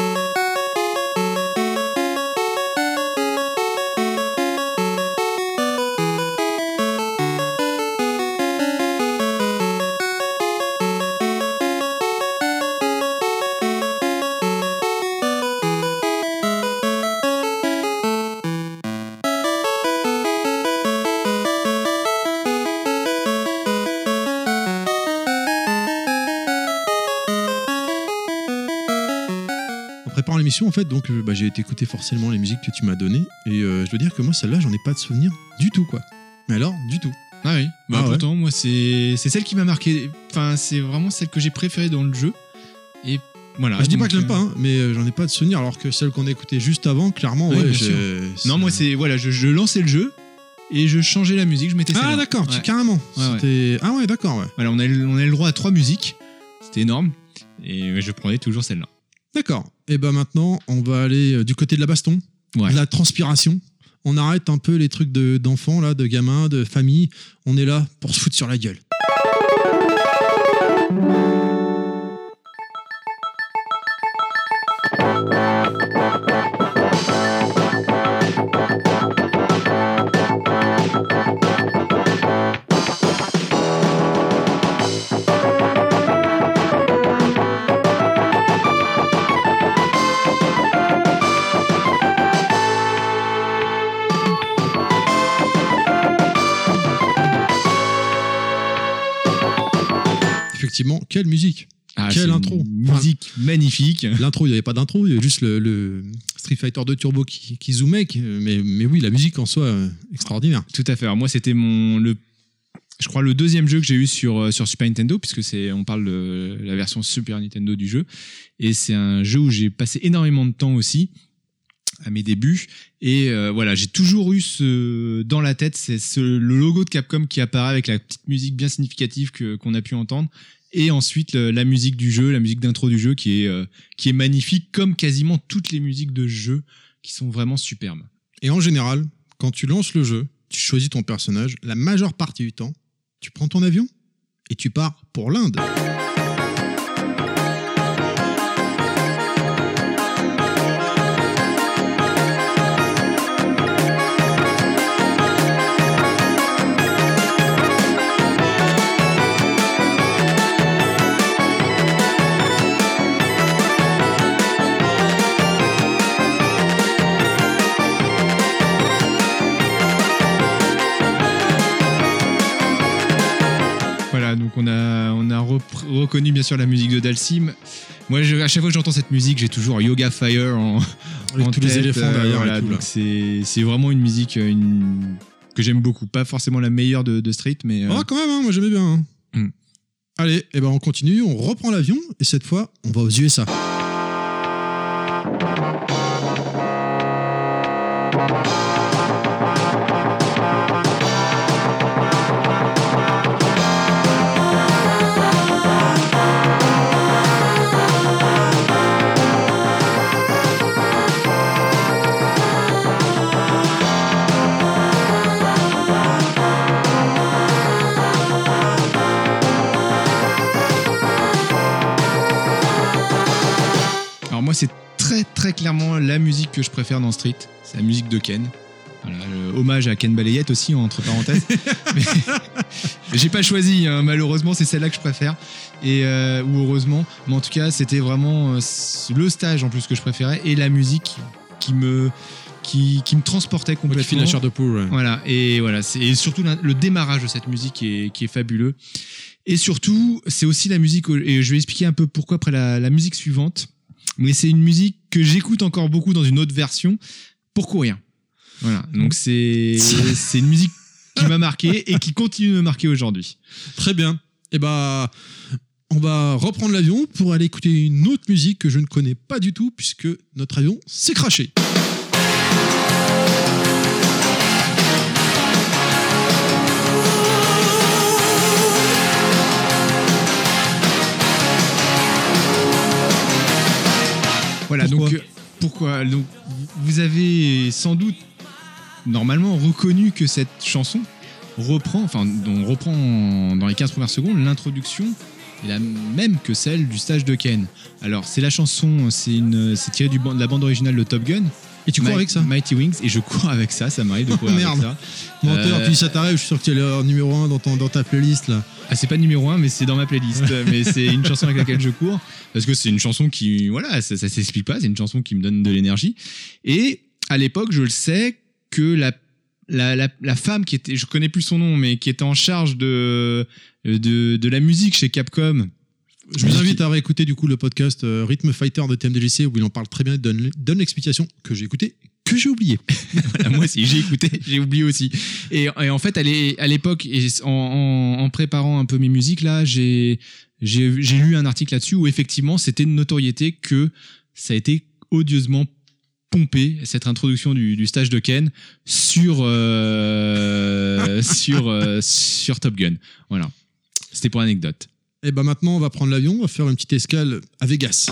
[SPEAKER 1] Fait, donc euh, bah, j'ai été écouter forcément les musiques que tu m'as données et euh, je dois dire que moi celle-là, j'en ai pas de souvenir du tout quoi. Mais alors, du tout.
[SPEAKER 2] Ah oui. Bah
[SPEAKER 1] Ah ouais.
[SPEAKER 2] pourtant, moi c'est celle qui m'a marqué. Enfin, c'est vraiment celle que j'ai préférée dans le jeu. Et voilà.
[SPEAKER 1] Bah, je dis pas que j'aime
[SPEAKER 2] euh,
[SPEAKER 1] pas, hein, mais j'en ai pas de souvenir alors que celle qu'on a écoutée juste avant, clairement, ouais.
[SPEAKER 2] Non, moi c'est voilà, je, je lançais le jeu et je changeais la musique, je mettais
[SPEAKER 1] Ah d'accord, tu-
[SPEAKER 2] Ouais.
[SPEAKER 1] carrément.
[SPEAKER 2] Ouais,
[SPEAKER 1] Ah ouais, d'accord, ouais.
[SPEAKER 2] Voilà, on a, on a le droit à trois musiques. C'était énorme. Et je prenais toujours celle-là.
[SPEAKER 1] D'accord. Et ben maintenant, on va aller euh, du côté de la baston.
[SPEAKER 2] Ouais.
[SPEAKER 1] de la transpiration. On arrête un peu les trucs de- d'enfants, là, de gamins, de famille. On est là pour se foutre sur la gueule. Effectivement, quelle musique
[SPEAKER 2] Ah,
[SPEAKER 1] Quelle
[SPEAKER 2] une
[SPEAKER 1] intro.
[SPEAKER 2] Musique magnifique.
[SPEAKER 1] L'intro, il n'y avait pas d'intro, il y avait juste le, le Street Fighter 2 Turbo qui, qui zoomait. qui- mais, mais oui, la musique en soi, euh, extraordinaire.
[SPEAKER 2] Tout à fait. Alors moi, c'était mon le je crois le deuxième jeu que j'ai eu sur euh, sur Super Nintendo puisque c'est on parle de la version Super Nintendo du jeu et c'est un jeu où j'ai passé énormément de temps aussi à mes débuts et euh, voilà j'ai toujours eu ce dans la tête c'est ce, le logo de Capcom qui apparaît avec la petite musique bien significative que qu'on a pu entendre et ensuite la musique du jeu la musique d'intro du jeu qui est euh, qui est magnifique comme quasiment toutes les musiques de jeu qui sont vraiment superbes
[SPEAKER 1] Et en général, quand tu lances le jeu, tu choisis ton personnage, la majeure partie du temps, tu prends ton avion et tu pars pour l'Inde.
[SPEAKER 2] Reconnu bien sûr la musique de Dalsim. Moi, je- à chaque fois que j'entends cette musique, j'ai toujours Yoga Fire en, <laughs>
[SPEAKER 1] Avec
[SPEAKER 2] en
[SPEAKER 1] tous les éléphants
[SPEAKER 2] euh,
[SPEAKER 1] derrière
[SPEAKER 2] voilà, c'est vraiment une musique euh, une- que j'aime beaucoup. Pas forcément la meilleure de, de Street, mais euh,
[SPEAKER 1] Ah, quand même, hein, moi j'aimais bien. hein.
[SPEAKER 2] Hmm.
[SPEAKER 1] Allez, eh ben on continue, on reprend l'avion et cette fois, on va aux USA.
[SPEAKER 2] Très très clairement la musique que je préfère dans Street. C'est la musique de Ken. Voilà, le hommage à Ken Balayette aussi, entre parenthèses. <laughs> mais mais <laughs> j'ai pas choisi, hein, malheureusement, c'est celle-là que je préfère. Et, euh, ou heureusement, mais en tout cas, c'était vraiment euh, le stage en plus que je préférais et la musique qui me, qui, qui me transportait complètement.
[SPEAKER 1] la chair de poule. ouais.
[SPEAKER 2] Voilà, et voilà, et surtout le démarrage de cette musique qui est, qui est fabuleux. Et surtout, c'est aussi la musique, et je vais expliquer un peu pourquoi après la, la musique suivante. Mais c'est une musique que j'écoute encore beaucoup dans une autre version pour courir. Voilà, donc c'est <laughs> c'est une musique qui m'a marqué et qui continue de me marquer aujourd'hui.
[SPEAKER 1] Très bien. Et bah, on va reprendre l'avion pour aller écouter une autre musique que je ne connais pas du tout puisque notre avion s'est craché.
[SPEAKER 2] Voilà,
[SPEAKER 1] Pourquoi
[SPEAKER 2] donc euh, pourquoi Donc vous avez sans doute normalement reconnu que cette chanson reprend, enfin on reprend dans les 15 premières secondes l'introduction est la même que celle du stage de Ken. Alors c'est la chanson, c'est tiré du de la bande originale de Top Gun.
[SPEAKER 1] Et tu cours avec ça
[SPEAKER 2] Mighty Wings et je cours avec ça, ça m'arrive de <laughs> courir
[SPEAKER 1] Merde.
[SPEAKER 2] avec ça.
[SPEAKER 1] Menteur,
[SPEAKER 2] Euh,
[SPEAKER 1] puis ça t'arrive, je suis sûr que tu es le numéro 1 dans, ton, dans ta playlist là.
[SPEAKER 2] Ah, c'est pas numéro un, mais c'est dans ma playlist. <laughs> mais c'est une chanson avec laquelle je cours. Parce que c'est une chanson qui, voilà, ça, ça s'explique pas. C'est une chanson qui me donne de l'énergie. Et à l'époque, je le sais que la, la, la, la femme qui était, je connais plus son nom, mais qui était en charge de, de, de la musique chez Capcom.
[SPEAKER 1] Je vous invite à réécouter du coup le podcast euh, Rhythm Fighter de TMDJC où il en parle très bien, il donne, donne l'explication que j'ai écouté, que j'ai oublié. <laughs> <laughs>
[SPEAKER 2] Voilà, moi aussi, j'ai écouté, j'ai oublié aussi. Et, et en fait, à l'époque, et en, en, en préparant un peu mes musiques, là, j'ai, j'ai, lu un article là-dessus où effectivement, c'était une notoriété que ça a été odieusement pompé, cette introduction du, du stage de Ken sur, euh, <laughs> sur, euh, sur Top Gun. Voilà. C'était pour l'anecdote.
[SPEAKER 1] Et bah maintenant on va prendre l'avion, on va faire une petite escale à Vegas.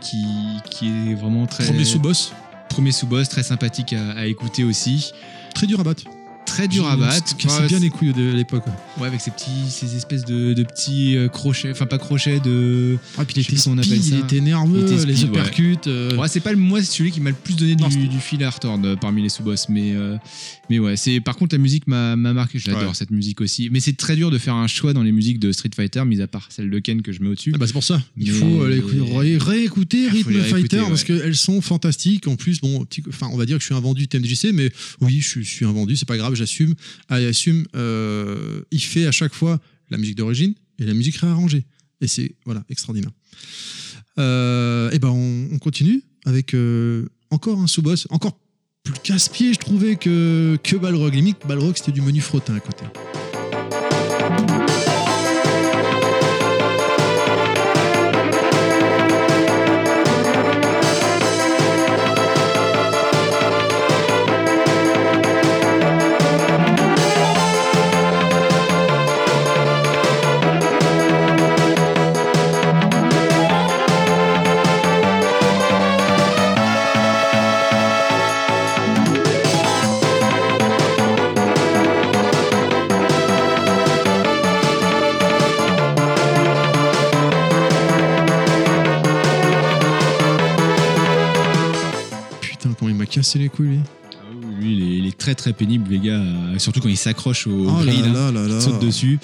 [SPEAKER 2] Qui, qui est vraiment très.
[SPEAKER 1] Premier sous-boss,
[SPEAKER 2] Premier sous-boss, très sympathique à, à écouter aussi.
[SPEAKER 1] très dur à battre.
[SPEAKER 2] Très dur à battre.
[SPEAKER 1] Cassait
[SPEAKER 2] Ouais,
[SPEAKER 1] bien les couilles de l'époque. ouais.
[SPEAKER 2] Avec ces petits, ces espèces de, de petits euh, crochets, enfin pas crochets, de.
[SPEAKER 1] Ah, puis il
[SPEAKER 2] Je sais
[SPEAKER 1] était
[SPEAKER 2] comment on appelle
[SPEAKER 1] speed, il
[SPEAKER 2] ça.
[SPEAKER 1] était nerveux,
[SPEAKER 2] Il était
[SPEAKER 1] les
[SPEAKER 2] speed, ouais.
[SPEAKER 1] uppercuts. euh,
[SPEAKER 2] Ouais, c'est pas le moi, c'est celui qui m'a le plus donné
[SPEAKER 1] Non,
[SPEAKER 2] du,
[SPEAKER 1] c'était-
[SPEAKER 2] du fil à retordre euh, parmi les sous-boss, mais euh, mais ouais, c'est par contre la musique m'a m'a marqué, je l'adore
[SPEAKER 1] Ouais.
[SPEAKER 2] cette musique aussi. Mais c'est très dur de faire un choix dans les musiques de Street Fighter, mis à part celle de Ken que je mets au-dessus.
[SPEAKER 1] Ah bah c'est pour ça. Il
[SPEAKER 2] Mais-
[SPEAKER 1] faut réécouter Rhythm Fighter
[SPEAKER 2] ouais.
[SPEAKER 1] parce qu'elles sont fantastiques. En plus, bon, petit- enfin, on va dire que je suis un vendu TMDJC, mais oui, je suis, je suis un vendu, c'est pas grave, Ah, assume. euh, il fait à chaque fois la musique d'origine et la musique réarrangée. Et c'est voilà extraordinaire. et ben on, on continue avec euh, encore un sous-boss, encore plus casse-pied, je trouvais que que Balrog. Limite, Balrog c'était du menu frottin à côté. Cassé les couilles lui.
[SPEAKER 2] Ah oui, lui, il est, il est très très pénible, les gars, euh, surtout quand il s'accroche au
[SPEAKER 1] Oh là
[SPEAKER 2] grid, hein,
[SPEAKER 1] là là là.
[SPEAKER 2] il saute dessus.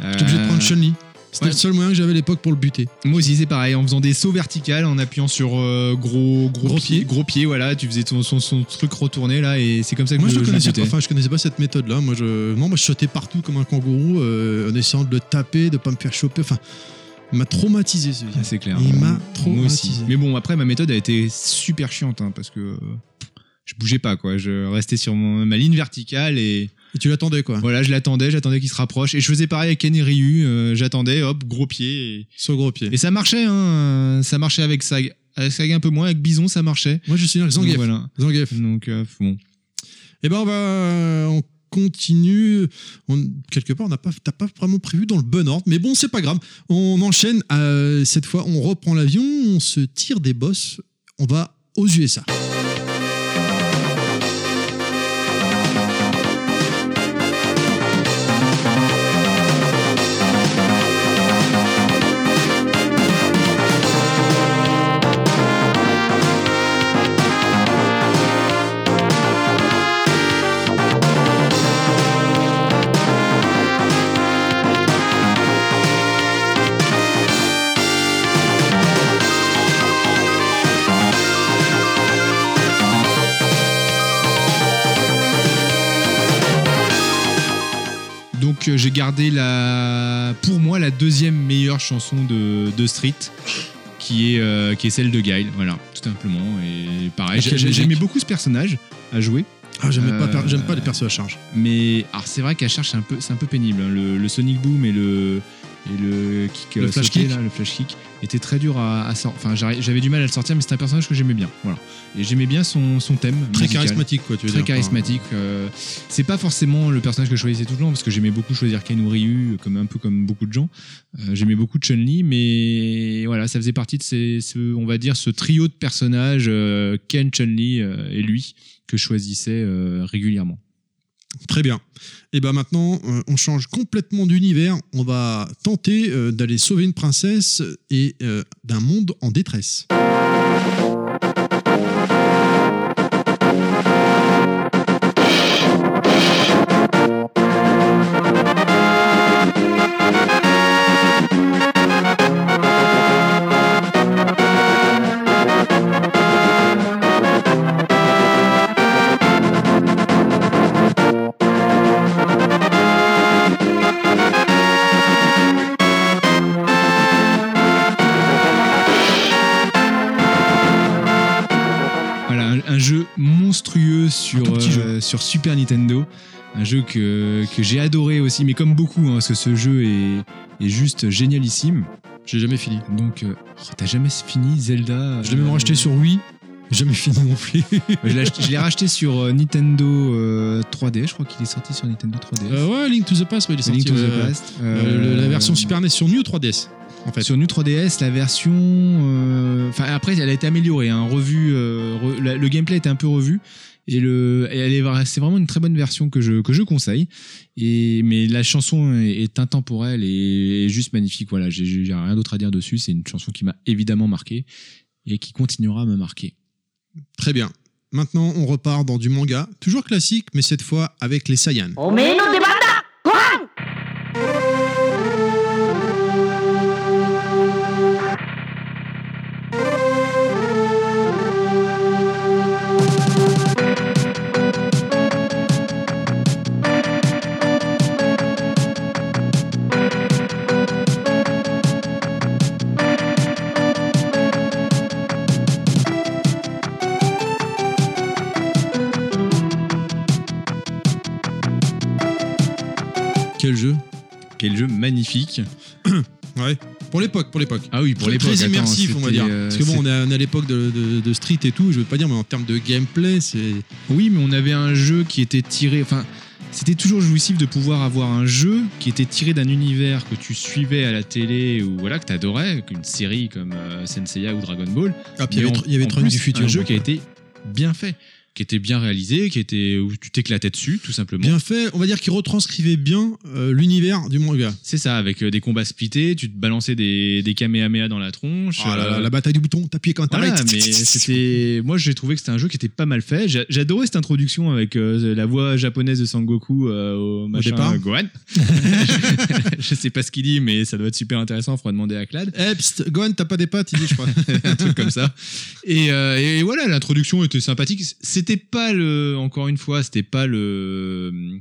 [SPEAKER 1] J'étais obligé de prendre Chun-Li. C'était
[SPEAKER 2] ouais.
[SPEAKER 1] le seul moyen que j'avais à l'époque pour le buter.
[SPEAKER 2] Moi aussi, c'est pareil, en faisant des sauts verticales, en appuyant sur euh, gros, gros,
[SPEAKER 1] Gros
[SPEAKER 2] pied,
[SPEAKER 1] pied.
[SPEAKER 2] gros pied, voilà, tu faisais ton, son, son truc retourné là, et c'est comme ça que
[SPEAKER 1] Moi, je,
[SPEAKER 2] je,
[SPEAKER 1] connaissais pas. Enfin, je connaissais pas cette méthode-là. Moi, je, non, moi, je sautais partout comme un kangourou euh, en essayant de le taper, de pas me faire choper. Enfin, m'a traumatisé ce
[SPEAKER 2] Ah,
[SPEAKER 1] vieux.
[SPEAKER 2] c'est clair.
[SPEAKER 1] Il m'a
[SPEAKER 2] Moi
[SPEAKER 1] traumatisé.
[SPEAKER 2] aussi. Mais bon, après, ma méthode a été super chiante, hein, parce que euh, je bougeais pas, quoi. Je restais sur mon- ma ligne verticale et
[SPEAKER 1] Et tu l'attendais quoi.
[SPEAKER 2] voilà, je l'attendais, j'attendais qu'il se rapproche. Et je faisais pareil avec Ken et Ryu, euh, j'attendais, hop, gros pied. Et,
[SPEAKER 1] Sur le gros pied.
[SPEAKER 2] et ça marchait, hein. Ça marchait avec Sag. Avec Sag un peu moins, avec Bison, ça marchait.
[SPEAKER 1] Moi, je suis avec
[SPEAKER 2] Donc,
[SPEAKER 1] Zangief.
[SPEAKER 2] Voilà.
[SPEAKER 1] Zangief.
[SPEAKER 2] Donc, euh, bon.
[SPEAKER 1] Et ben, on va, on continue. On- quelque part, on n'a pas, pas vraiment prévu dans le bon ordre, mais bon, c'est pas grave. On enchaîne. euh, cette fois, on reprend l'avion, on se tire des boss. On va aux USA.
[SPEAKER 2] J'ai gardé la, pour moi la deuxième meilleure chanson de, de Street, qui est, euh, qui est celle de Guile, voilà, tout simplement. Et pareil,
[SPEAKER 1] Ok,
[SPEAKER 2] j'ai-
[SPEAKER 1] logique.
[SPEAKER 2] j'aimais beaucoup ce personnage à jouer,
[SPEAKER 1] Ah, j'aime pas,
[SPEAKER 2] Euh,
[SPEAKER 1] j'aime pas les persos à charge.
[SPEAKER 2] mais alors c'est vrai qu'à charge c'est un peu, c'est un peu pénible. hein. Le, le Sonic Boom et le et le kick,
[SPEAKER 1] Le
[SPEAKER 2] euh,
[SPEAKER 1] flash
[SPEAKER 2] sauté,
[SPEAKER 1] kick.
[SPEAKER 2] là, le flash kick, était très dur à, à sortir. Enfin, j'avais du mal à le sortir, mais c'est un personnage que j'aimais bien. Voilà. Et j'aimais bien son, son thème.
[SPEAKER 1] Très
[SPEAKER 2] musical.
[SPEAKER 1] charismatique, quoi, tu veux
[SPEAKER 2] Très
[SPEAKER 1] dire.
[SPEAKER 2] charismatique. euh, c'est pas forcément le personnage que je choisissais tout le temps parce que j'aimais beaucoup choisir Ken ou Ryu, comme un peu comme beaucoup de gens. Euh, j'aimais beaucoup Chun-Li, mais voilà, ça faisait partie de ces, ce, on va dire, ce trio de personnages euh, Ken, Chun-Li euh, et lui que je choisissais euh, régulièrement.
[SPEAKER 1] Très bien. Et ben maintenant, euh, on change complètement d'univers. On va tenter euh, d'aller sauver une princesse et euh, d'un monde en détresse.
[SPEAKER 2] Super Nintendo. Un jeu que, que j'ai adoré aussi, mais comme beaucoup, hein, parce que ce jeu est, est juste génialissime.
[SPEAKER 1] J'ai jamais fini.
[SPEAKER 2] Donc, euh, oh, t'as jamais fini Zelda
[SPEAKER 1] Je l'ai même
[SPEAKER 2] euh,
[SPEAKER 1] racheté sur Wii. Jamais fini non plus. <laughs>
[SPEAKER 2] Je l'ai racheté sur euh, Nintendo euh, 3D, je crois qu'il est sorti sur Nintendo 3DS.
[SPEAKER 1] Euh, ouais, Link to the Past, ouais, il est sorti.
[SPEAKER 2] Link to the
[SPEAKER 1] euh,
[SPEAKER 2] Past.
[SPEAKER 1] euh, la
[SPEAKER 2] euh,
[SPEAKER 1] version Super NES sur New 3DS. en fait.
[SPEAKER 2] Sur New 3DS, la version. euh, Enfin, après, elle a été améliorée, hein, revue. euh, re- le gameplay a été un peu revu. Et le, elle est, c'est vraiment une très bonne version que je, que je conseille. Et, mais la chanson est, intemporelle et juste magnifique. Voilà, j'ai, rien d'autre à dire dessus. C'est une chanson qui m'a évidemment marqué et qui continuera à me marquer.
[SPEAKER 1] Très bien. Maintenant, on repart dans du manga, toujours classique, mais cette fois avec les Saiyans.
[SPEAKER 3] Oh,
[SPEAKER 1] Quel jeu
[SPEAKER 2] magnifique. <coughs>
[SPEAKER 1] Ouais. Pour l'époque, pour l'époque.
[SPEAKER 2] Ah oui, pour l'époque.
[SPEAKER 1] très immersif, on va dire.
[SPEAKER 2] euh,
[SPEAKER 1] Parce que bon, on est à, l'époque de, de- de Street et tout, je veux pas dire, mais en termes de gameplay, c'est.
[SPEAKER 2] Oui, mais on avait un jeu qui était tiré. Enfin, c'était toujours jouissif de pouvoir avoir un jeu qui était tiré d'un univers que tu suivais à la télé ou voilà que t'adorais, qu'une série comme euh, Senseiya ou Dragon Ball.
[SPEAKER 1] Ah, puis il y avait,
[SPEAKER 2] en-
[SPEAKER 1] y avait
[SPEAKER 2] en
[SPEAKER 1] Trunks
[SPEAKER 2] plus,
[SPEAKER 1] du futur.
[SPEAKER 2] Un jeu qui a été bien fait, qui était bien réalisé, qui était où tu t'éclatais dessus, tout simplement.
[SPEAKER 1] Bien fait, on va dire qu'il retranscrivait bien euh, l'univers du manga.
[SPEAKER 2] C'est ça, avec euh, des combats splittés, tu te balançais des, des kamehameha dans la tronche.
[SPEAKER 1] Ah, la,
[SPEAKER 2] euh,
[SPEAKER 1] bataille du bouton, t'appuies quand
[SPEAKER 2] Voilà,
[SPEAKER 1] t'arrêtes.
[SPEAKER 2] mais c'était. Moi, j'ai trouvé que c'était un jeu qui était pas mal fait. J'a- J'adorais cette introduction avec la voix japonaise de Sangoku au machin euh, Gohan. <laughs> <laughs> je sais pas ce qu'il dit, mais ça doit être super intéressant. Faudra demander à Clad.
[SPEAKER 1] Eh, Gohan, t'as pas des pattes, il dit, je crois. <laughs>
[SPEAKER 2] un truc comme ça. Et, et voilà, l'introduction était sympathique. C'était pas le, encore une fois, c'était pas le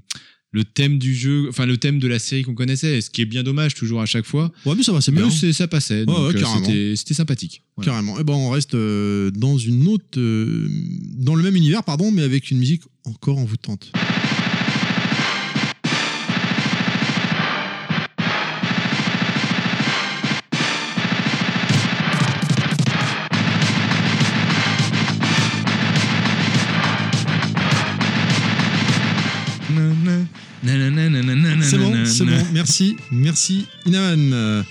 [SPEAKER 2] le thème du jeu, enfin le thème de la série qu'on connaissait, ce qui est bien dommage toujours à chaque fois.
[SPEAKER 1] Ouais, mais ça va, c'est bien.
[SPEAKER 2] ça passait, donc
[SPEAKER 1] ouais,
[SPEAKER 2] euh, c'était c'était sympathique. Voilà.
[SPEAKER 1] Carrément. Et ben, on reste euh, dans une autre, euh, dans le même univers, pardon, mais avec une musique encore envoûtante. C'est bon. Merci, merci Inaman. Euh,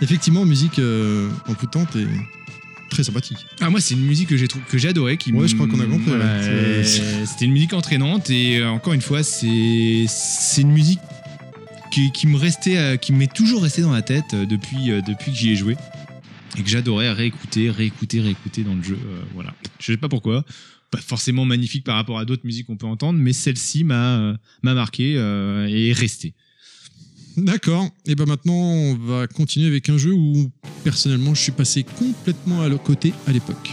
[SPEAKER 1] effectivement, musique euh, envoûtante et très sympathique.
[SPEAKER 2] Ah moi c'est une musique que j'ai que adoré qui
[SPEAKER 1] Ouais, je crois qu'on a compris,
[SPEAKER 2] voilà,
[SPEAKER 1] ouais.
[SPEAKER 2] euh, c'était une musique entraînante et euh, encore une fois c'est c'est une musique qui, qui me restait euh, qui m'est toujours restée dans la tête euh, depuis depuis que j'y ai joué et que j'adorais réécouter réécouter réécouter dans le jeu voilà je sais pas pourquoi pas forcément magnifique par rapport à d'autres musiques qu'on peut entendre mais celle-ci m'a m'a marqué et est restée
[SPEAKER 1] D'accord. Et ben maintenant, on va continuer avec un jeu où personnellement, je suis passé complètement à le côté à l'époque.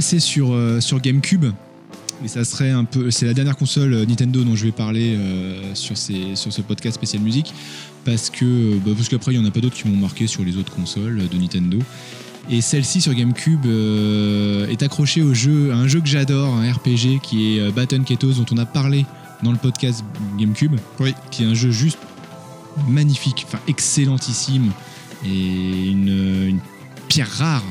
[SPEAKER 2] Passé sur, euh, sur GameCube. Et ça serait un peu. C'est la dernière console euh, Nintendo dont je vais parler euh, sur, ces, sur ce podcast spécial musique. Parce que bah, parce qu'après, il n'y en a pas d'autres qui m'ont marqué sur les autres consoles de Nintendo. Et celle-ci sur GameCube euh, est accrochée au jeu, à un jeu que j'adore, un RPG qui est Baton Ketos, dont on a parlé dans le podcast GameCube.
[SPEAKER 1] Oui.
[SPEAKER 2] Qui est un jeu juste magnifique, enfin excellentissime. Et une, une pierre rare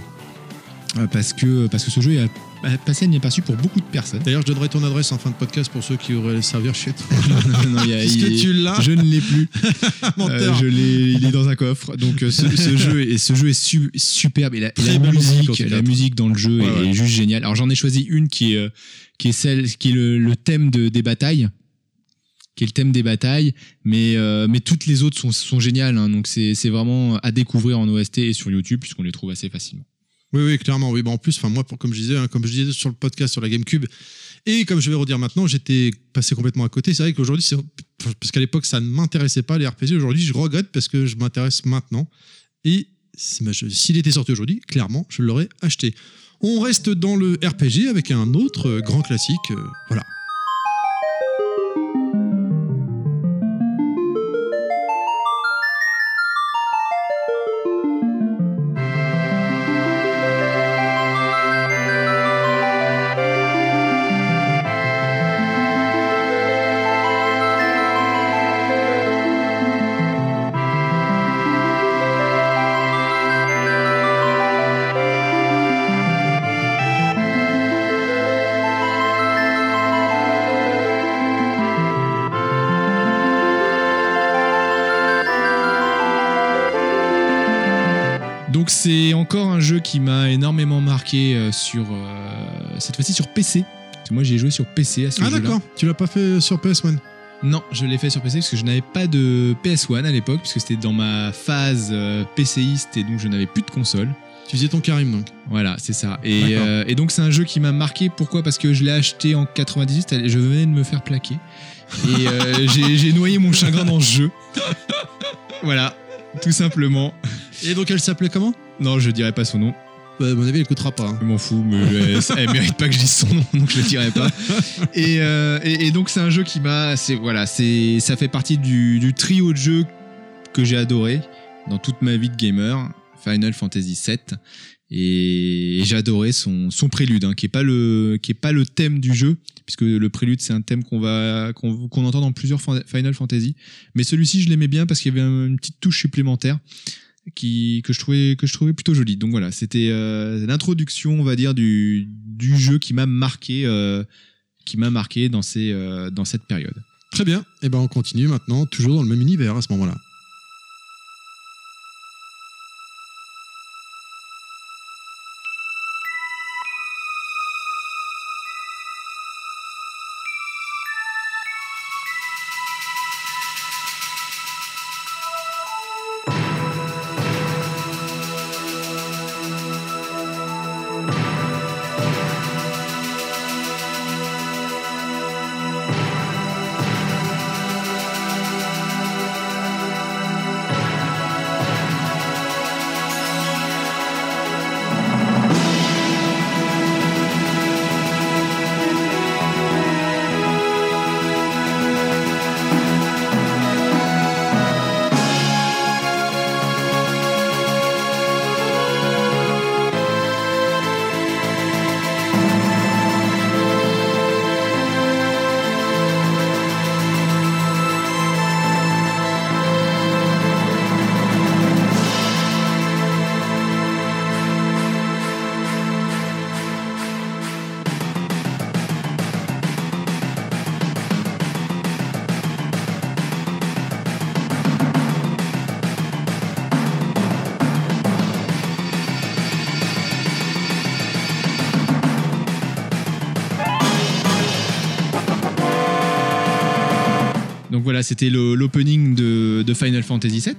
[SPEAKER 2] parce que parce que ce jeu est a passé inaperçu pour beaucoup de personnes.
[SPEAKER 1] D'ailleurs, je donnerai ton adresse en fin de podcast pour ceux qui auraient le servir chez toi. <laughs>
[SPEAKER 2] Non, non, il y a-
[SPEAKER 1] Est-ce
[SPEAKER 2] il-
[SPEAKER 1] que tu l'as
[SPEAKER 2] Je ne l'ai plus. <laughs>
[SPEAKER 1] Menteur.
[SPEAKER 2] Euh, je l'ai, il est dans un coffre. Donc euh, ce, ce jeu est, ce jeu est su- superbe et la, et
[SPEAKER 1] musique,
[SPEAKER 2] la musique dans le jeu
[SPEAKER 1] Ouais,
[SPEAKER 2] est,
[SPEAKER 1] ouais.
[SPEAKER 2] juste géniale. Alors j'en ai choisi une qui est euh, qui est celle qui est le, le thème de, des batailles, qui est le thème des batailles, mais euh, mais toutes les autres sont, sont géniales. hein. donc c'est c'est vraiment à découvrir en OST et sur YouTube puisqu'on les trouve assez facilement.
[SPEAKER 1] Oui, oui, clairement. Oui, en plus, enfin moi, pour, comme je disais, hein, comme je disais sur le podcast sur la GameCube, et comme je vais redire maintenant, j'étais passé complètement à côté. C'est vrai qu'aujourd'hui, parce qu'à l'époque, ça ne m'intéressait pas les RPG. Aujourd'hui, je regrette parce que je m'intéresse maintenant. Et s'il était sorti aujourd'hui, clairement, je l'aurais acheté. On reste dans le RPG avec un autre euh, grand classique. euh, voilà.
[SPEAKER 2] Donc c'est encore un jeu qui m'a énormément marqué euh, sur euh, cette fois-ci sur PC. Parce que moi j'ai joué sur PC à ce
[SPEAKER 1] Ah
[SPEAKER 2] jeu-là.
[SPEAKER 1] d'accord. Tu l'as pas fait sur PS1
[SPEAKER 2] Non, je l'ai fait sur PC parce que je n'avais pas de PS1 à l'époque, puisque c'était dans ma phase euh, PCiste et donc je n'avais plus de console.
[SPEAKER 1] Tu faisais ton Karim donc.
[SPEAKER 2] Voilà, c'est ça. Et, euh, donc c'est un jeu qui m'a marqué. Pourquoi? Parce que je l'ai acheté en 98, et je venais de me faire plaquer. Et euh, <laughs> j'ai j'ai noyé mon chagrin dans ce jeu. <laughs> Voilà, tout simplement.
[SPEAKER 1] Et donc elle s'appelait comment?
[SPEAKER 2] Non, je dirais pas son nom.
[SPEAKER 1] bah, À mon avis, elle écoutera pas. hein.
[SPEAKER 2] Je m'en fous, mais elle, <laughs> elle mérite pas que je dise son nom, donc je le dirai pas. <laughs> Et, euh, et, et donc c'est un jeu qui m'a, c'est voilà, c'est ça fait partie du, du trio de jeux que j'ai adoré dans toute ma vie de gamer, Final Fantasy VII. Et, j'ai adoré son, son prélude, hein, qui est pas le qui est pas le thème du jeu, puisque le prélude c'est un thème qu'on va qu'on qu'on entend dans plusieurs Final Fantasy. Mais celui-ci je l'aimais bien parce qu'il y avait un- une petite touche supplémentaire qui que je trouvais que je trouvais plutôt jolie. Donc voilà, c'était euh, l'introduction, on va dire, du, du jeu qui m'a marqué, euh, qui m'a marqué dans ces euh, dans cette période.
[SPEAKER 1] Très bien. Et ben on continue maintenant, toujours dans le même univers à ce moment-là.
[SPEAKER 2] C'était l'opening de, Final Fantasy VII.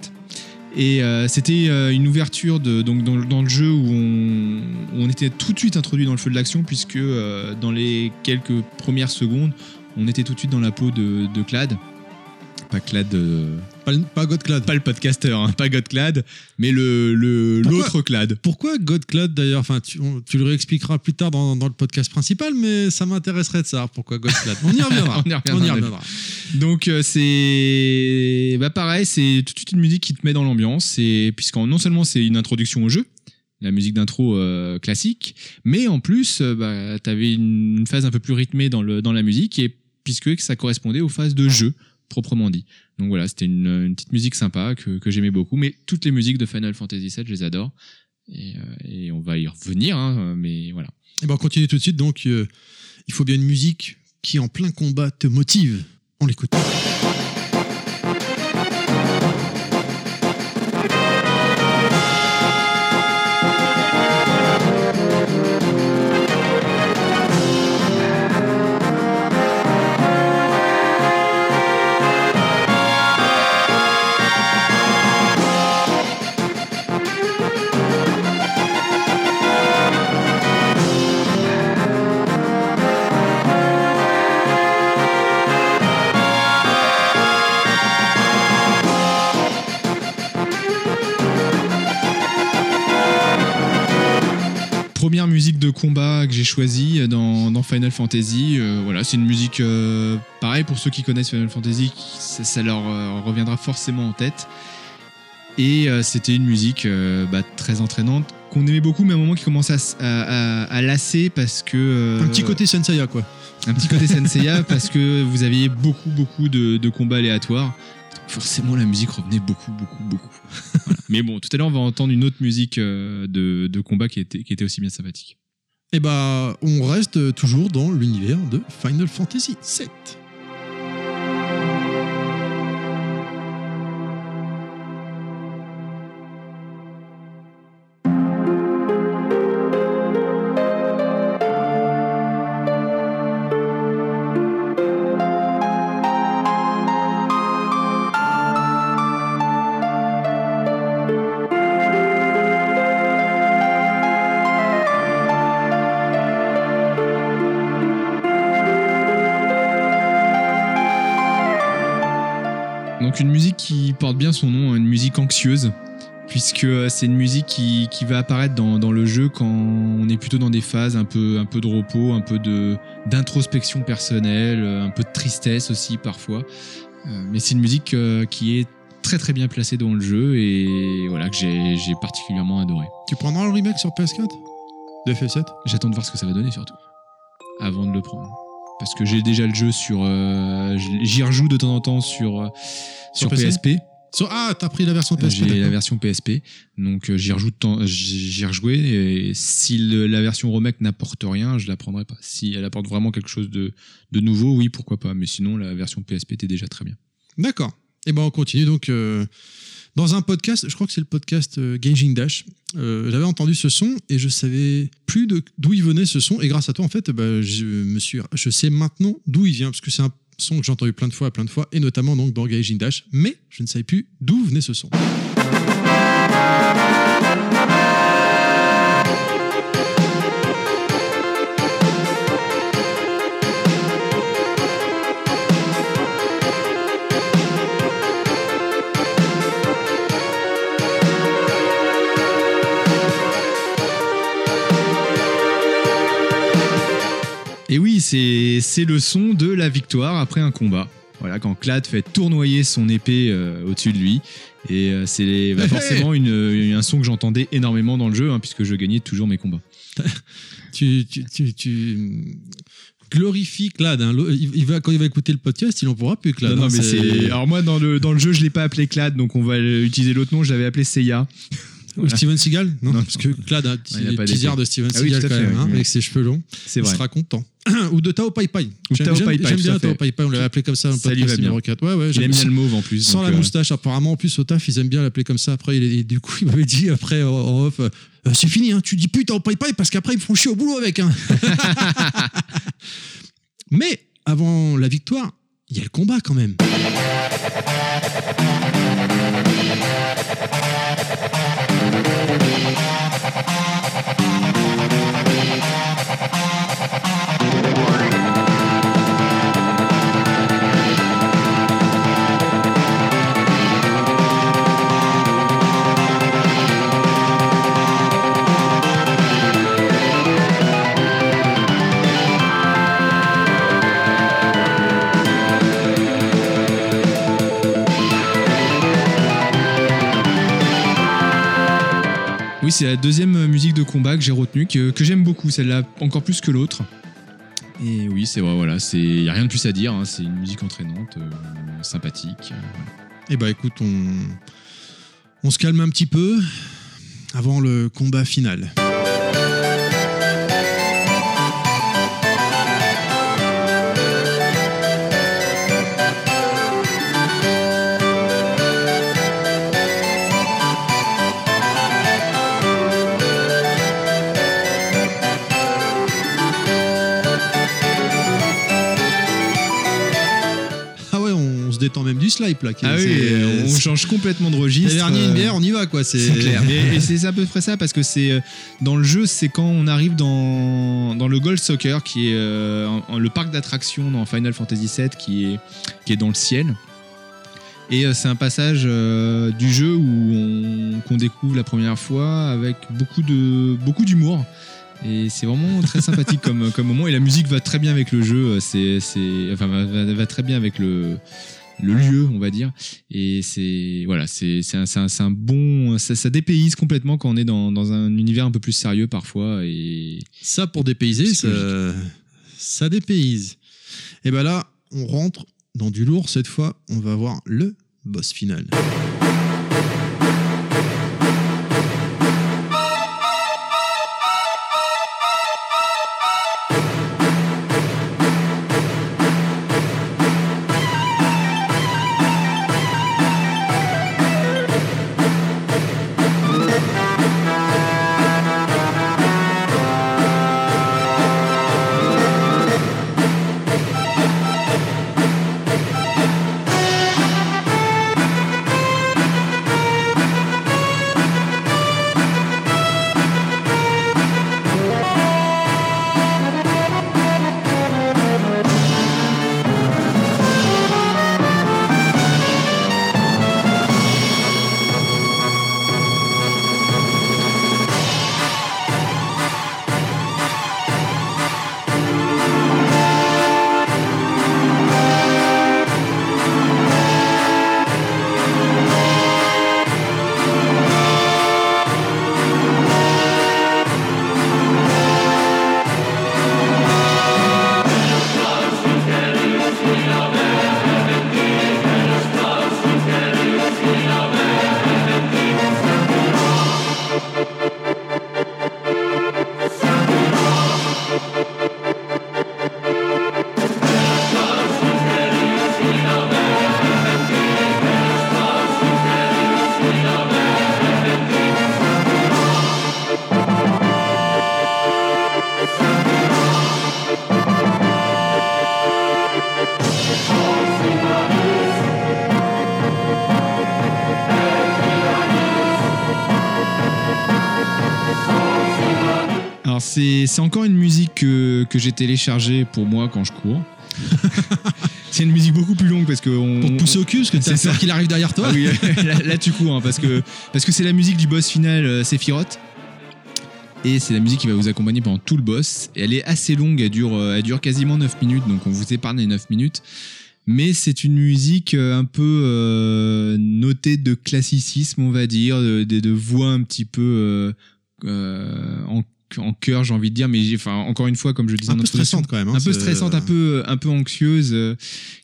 [SPEAKER 2] Et euh, c'était euh, une ouverture donc dans, le jeu où on, était tout de suite introduit dans le feu de l'action, puisque euh, dans les quelques premières secondes, on était tout de suite dans la peau de, de Clad. Pas Clad,
[SPEAKER 1] Pas, Godclad.
[SPEAKER 2] pas le podcaster, hein, pas God Clad, mais le le- l'autre Clad.
[SPEAKER 1] Pourquoi Godclad d'ailleurs? Enfin, tu, on- tu le réexpliqueras plus tard dans, dans le podcast principal, mais ça m'intéresserait de savoir pourquoi Godclad. On y reviendra. <laughs>
[SPEAKER 2] On y reviendra,
[SPEAKER 1] reviendra.
[SPEAKER 2] Donc euh, c'est bah pareil, c'est tout de suite une musique qui te met dans l'ambiance, et puisqu'en non seulement c'est une introduction au jeu, la musique d'intro euh, classique, mais en plus euh, bah, t'avais une, une phase un peu plus rythmée dans le dans la musique et puisque ça correspondait aux phases de jeu proprement dit. Donc voilà, c'était une, petite musique sympa que, j'aimais beaucoup, mais toutes les musiques de Final Fantasy VII, je les adore. Et, euh, et on va y revenir, hein, mais voilà.
[SPEAKER 1] Et ben on continue tout de suite. Donc, euh, il faut bien une musique qui, en plein combat, te motive. On l'écoute.
[SPEAKER 2] Première musique de combat que j'ai choisie dans, Final Fantasy. euh, voilà, c'est une musique euh, pareil pour ceux qui connaissent Final Fantasy, ça, leur euh, reviendra forcément en tête. Et euh, c'était une musique bah, très entraînante qu'on aimait beaucoup, mais à un moment qui commençait à, s- à- à- à lasser parce que euh,
[SPEAKER 1] Un petit côté Senseiya, quoi.
[SPEAKER 2] un petit côté Senseiya <laughs> parce que vous aviez beaucoup beaucoup de, de combats aléatoires. Donc forcément la musique revenait beaucoup beaucoup beaucoup. Voilà. Mais bon, tout à l'heure on va entendre une autre musique euh, de, de combat qui était, qui était aussi bien sympathique.
[SPEAKER 1] Et bah, on reste toujours dans l'univers de Final Fantasy VII.
[SPEAKER 2] Euh, c'est une musique qui, qui va apparaître dans, dans le jeu quand on est plutôt dans des phases un peu, un peu de repos, un peu de d'introspection personnelle, euh, un peu de tristesse aussi parfois. Euh, Mais c'est une musique qui est très très bien placée dans le jeu et voilà que j'ai j'ai particulièrement adoré.
[SPEAKER 1] Tu prendras le remake sur PS4 de FF7
[SPEAKER 2] J'attends de voir ce que ça va donner surtout avant de le prendre. Parce que j'ai déjà le jeu sur. euh, J'y rejoue de temps en temps sur, euh, sur? PSP.
[SPEAKER 1] Ah, t'as pris la version PSP
[SPEAKER 2] J'ai la version PSP, donc euh, j'y rejoue j'y rejoué et si le- la version remake n'apporte rien, je la prendrai pas. Si elle apporte vraiment quelque chose de, de nouveau, oui, pourquoi pas. Mais sinon, la version PSP était déjà très bien.
[SPEAKER 1] D'accord. Et ben on continue donc euh, dans un podcast, je crois que c'est le podcast euh, Dash. euh, J'avais entendu ce son et je savais plus d'où il venait ce son. Et grâce à toi, en fait, bah, je, me suis, je sais maintenant d'où il vient parce que c'est un son que j'ai entendu plein de fois, plein de fois, et notamment donc dans Gauging Dash. Mais je ne savais plus d'où venait ce son.
[SPEAKER 2] Et oui, c'est le son de la victoire après un combat. Voilà, quand Clad fait tournoyer son épée euh, au-dessus de lui. Et euh, c'est bah, <laughs> forcément une, une- un son que j'entendais énormément dans le jeu, hein, puisque je gagnais toujours mes combats. <laughs>
[SPEAKER 1] Tu, tu, tu, tu glorifies Clad. hein. Il, va, quand il va écouter le podcast, il en pourra plus Clad.
[SPEAKER 2] Non, non,
[SPEAKER 1] hein.
[SPEAKER 2] mais. Alors, moi, dans le, dans le jeu, je l'ai pas appelé Clad, donc on va utiliser l'autre nom, je l'avais appelé Seiya.
[SPEAKER 1] Ou Steven Seagal Non,
[SPEAKER 2] Non.
[SPEAKER 1] parce que Clad a un
[SPEAKER 2] il
[SPEAKER 1] petit teaser de Steven
[SPEAKER 2] Ah oui,
[SPEAKER 1] Seagal quand
[SPEAKER 2] fait,
[SPEAKER 1] même, hein,
[SPEAKER 2] oui.
[SPEAKER 1] avec ses cheveux longs.
[SPEAKER 2] C'est
[SPEAKER 1] il
[SPEAKER 2] vrai.
[SPEAKER 1] sera content. <clears throat> Ou de Tao Pai Pai.
[SPEAKER 2] Ou
[SPEAKER 1] J'aime bien. Tao Pai Pai, on l'avait appelé comme ça dans le podcast numéro 4. Ouais, ouais,
[SPEAKER 2] Il aime bien le mauve en plus.
[SPEAKER 1] Sans la
[SPEAKER 2] euh,
[SPEAKER 1] moustache, apparemment, en plus, au taf, ils aiment bien l'appeler comme ça. Après, il, du coup, il m'avait dit, après, en- off, euh, Euh, c'est fini, hein, tu dis plus Tao Pai Pai parce qu'après, ils me font chier au boulot avec. Hein. <laughs> Mais avant la victoire, il y a le combat quand même.
[SPEAKER 2] C'est la deuxième musique de combat que j'ai retenue, que, j'aime beaucoup, celle-là encore plus que l'autre. Et oui, c'est vrai, voilà, c'est y a rien de plus à dire, hein, c'est une musique entraînante, euh, sympathique. euh, voilà.
[SPEAKER 1] Eh bah écoute, on, on se calme un petit peu. avant le combat final. Détend même du slide là.
[SPEAKER 2] Ah oui,
[SPEAKER 1] C'est-
[SPEAKER 2] on change complètement de registre.
[SPEAKER 1] Les derniers, une
[SPEAKER 2] euh,
[SPEAKER 1] bière, on y va quoi. C'est
[SPEAKER 2] clair. <laughs> Et c'est à peu près ça parce que c'est euh, dans le jeu, c'est quand on arrive dans, dans le Gold Soccer, qui est euh, le parc d'attractions dans Final Fantasy VII, qui est, qui est dans le ciel. Et euh, c'est un passage euh, du jeu où on, qu'on découvre la première fois avec beaucoup de beaucoup d'humour. Et c'est vraiment très sympathique comme, <laughs> comme moment. Et la musique va très bien avec le jeu. C'est, c'est, enfin, va, va- va très bien avec le, le lieu, on va dire. Et c'est voilà, c'est c'est un, un, bon, ça, ça dépayse complètement quand on est dans, dans un univers un peu plus sérieux parfois. Et
[SPEAKER 1] Ça, pour dépayser, ça, ça dépayse. Et ben là, on rentre dans du lourd cette fois. On va voir le boss final.
[SPEAKER 2] Que, j'ai téléchargée pour moi quand je cours. <laughs> c'est une musique beaucoup plus longue parce que on,
[SPEAKER 1] Pour te pousser au cul, parce que
[SPEAKER 2] C'est
[SPEAKER 1] t'as peur qu'il arrive derrière toi.
[SPEAKER 2] Ah oui, <laughs> là, là, tu cours hein, parce que parce que c'est la musique du boss final euh, Sephiroth. Et c'est la musique qui va vous accompagner pendant tout le boss. Et elle est assez longue, elle dure, euh, elle dure quasiment 9 minutes, donc on vous épargne les 9 minutes. Mais c'est une musique euh, un peu euh, notée de classicisme, on va dire, de, de, de voix un petit peu euh, en, en chœur, j'ai envie de dire. Mais enfin, encore une fois, comme je disais
[SPEAKER 1] Un peu stressante quand même. hein,
[SPEAKER 2] un peu stressante, un peu, un peu anxieuse. euh,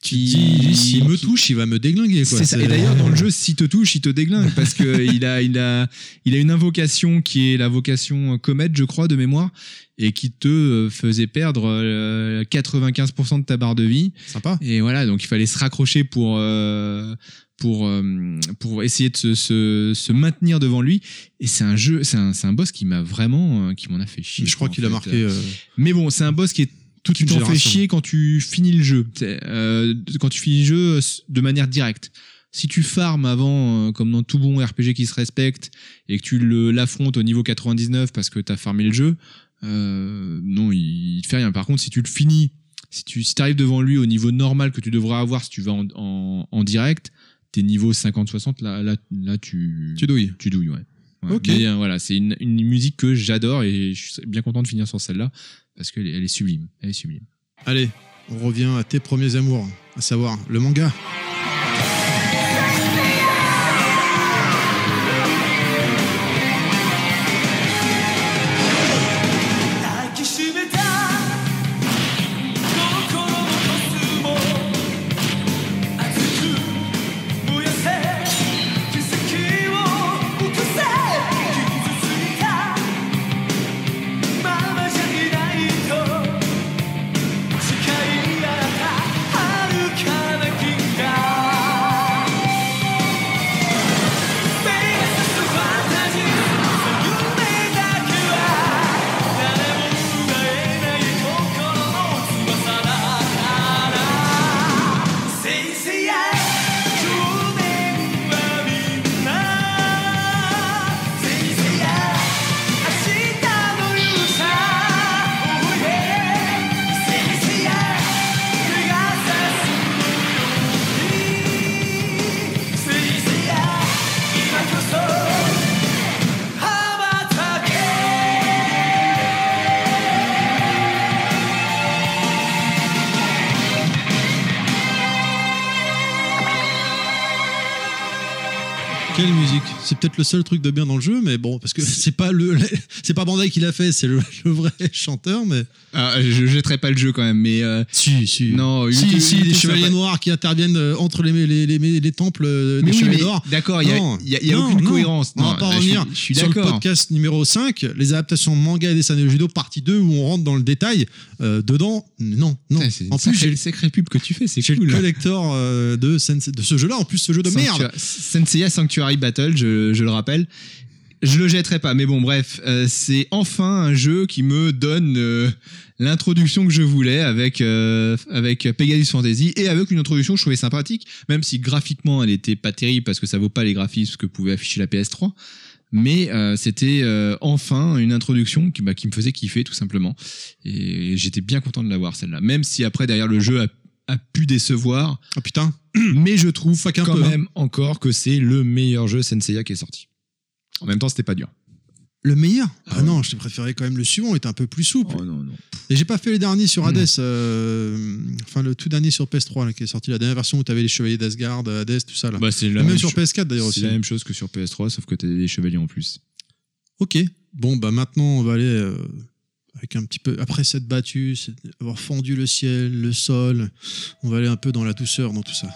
[SPEAKER 1] dis, s'il me touche, il va me déglinguer. quoi.
[SPEAKER 2] c'est ça. Et d'ailleurs, dans le jeu, s'il te touche, il te déglingue parce que <laughs> il a, il a, il a une invocation qui est la vocation comète, je crois, de mémoire, et qui te euh, faisait perdre euh, 95% de ta barre de vie.
[SPEAKER 1] Sympa.
[SPEAKER 2] Et voilà, donc il fallait se raccrocher pour. euh, pour, euh, pour essayer de se, se, se maintenir devant lui et c'est un jeu c'est un, c'est un boss qui m'a vraiment euh, qui m'en a fait chier
[SPEAKER 1] Je crois qu'il a
[SPEAKER 2] fait.
[SPEAKER 1] marqué euh,
[SPEAKER 2] mais bon c'est un boss qui est
[SPEAKER 1] toute
[SPEAKER 2] tu
[SPEAKER 1] une
[SPEAKER 2] t'en
[SPEAKER 1] génération.
[SPEAKER 2] chier quand tu finis le jeu. Euh, quand tu finis le jeu de manière directe. Si tu farmes avant, euh, comme dans tout bon RPG qui se respecte, et que tu l'affrontes au niveau 99 parce que t'as farmé le jeu, euh, non, il, il te fait rien. Par contre, si tu le finis, si tu si arrives devant lui au niveau normal que tu devrais avoir si tu vas en, en, en direct, t'es niveau 50-60, là, là, là tu,
[SPEAKER 1] Tu douilles.
[SPEAKER 2] tu douilles, ouais. Ouais.
[SPEAKER 1] Ok.
[SPEAKER 2] Mais, euh, voilà, c'est une, une musique que j'adore et je suis bien content de finir sur celle-là parce qu'elle elle est sublime. Elle est sublime.
[SPEAKER 1] Allez, on revient à tes premiers amours, à savoir le manga. C'est peut-être le seul truc de bien dans le jeu, mais bon, parce que c'est pas le, c'est pas Bandai qui l'a fait, c'est le, <laughs> le vrai chanteur, mais
[SPEAKER 2] Ah, je jetterai pas le jeu quand même, mais euh,
[SPEAKER 1] si, si,
[SPEAKER 2] non,
[SPEAKER 1] si,
[SPEAKER 2] YouTube-
[SPEAKER 1] si, les chevaliers
[SPEAKER 2] va-
[SPEAKER 1] noirs qui interviennent euh, entre les, les, les, les temples euh, des
[SPEAKER 2] oui,
[SPEAKER 1] chevaliers d'or.
[SPEAKER 2] d'accord, il y a, y a-
[SPEAKER 1] non,
[SPEAKER 2] aucune
[SPEAKER 1] non.
[SPEAKER 2] cohérence.
[SPEAKER 1] On va
[SPEAKER 2] Non,
[SPEAKER 1] pas
[SPEAKER 2] là, je suis-
[SPEAKER 1] revenir
[SPEAKER 2] Je suis
[SPEAKER 1] sur le podcast numéro 5, les adaptations manga et dessins de judo, partie 2, où on rentre dans le détail. Euh, dedans, non, non.
[SPEAKER 2] C'est
[SPEAKER 1] En
[SPEAKER 2] en
[SPEAKER 1] plus, j'ai le
[SPEAKER 2] sacré pub que tu fais, c'est
[SPEAKER 1] j'ai le
[SPEAKER 2] cool.
[SPEAKER 1] collector euh, de, de ce jeu-là, en plus ce jeu de merde.
[SPEAKER 2] Sanctua- Senseiya Sanctuary Battle, je, je le rappelle. Je le jetterai pas, mais bon, bref, euh, c'est enfin un jeu qui me donne euh, l'introduction que je voulais avec euh, avec Pegasus Fantasy et avec une introduction que je trouvais sympathique, même si graphiquement elle était pas terrible parce que ça vaut pas les graphismes que pouvait afficher la PS3. Mais c'était enfin une introduction qui, bah, qui me faisait kiffer tout simplement. Et j'étais bien content de l'avoir celle-là. Même si après derrière le jeu a, a pu décevoir,
[SPEAKER 1] Ah putain, <clears throat>
[SPEAKER 2] mais je trouve quand
[SPEAKER 1] peu, hein.
[SPEAKER 2] même encore que c'est le meilleur jeu Senseiya qui est sorti. En même temps, c'était pas dur.
[SPEAKER 1] le meilleur? Ah,
[SPEAKER 2] Ah ouais.
[SPEAKER 1] non, je préférais quand même le suivant, il était un peu plus souple.
[SPEAKER 2] Oh non, non.
[SPEAKER 1] Et j'ai pas fait les derniers sur. Hades, euh, enfin le tout dernier sur PS3 là, qui est sorti, la dernière version où t'avais les chevaliers d'Asgard, Hades, tout ça là.
[SPEAKER 2] Bah, c'est la
[SPEAKER 1] même
[SPEAKER 2] même,
[SPEAKER 1] sur
[SPEAKER 2] cho-
[SPEAKER 1] PS4 d'ailleurs
[SPEAKER 2] c'est
[SPEAKER 1] aussi.
[SPEAKER 2] la même chose que sur PS3, sauf que t'as des chevaliers en plus.
[SPEAKER 1] Ok, bon bah maintenant on va aller euh, un petit peu, après cette battue, avoir fendu le ciel, le sol, on va aller un peu dans la douceur dans tout ça.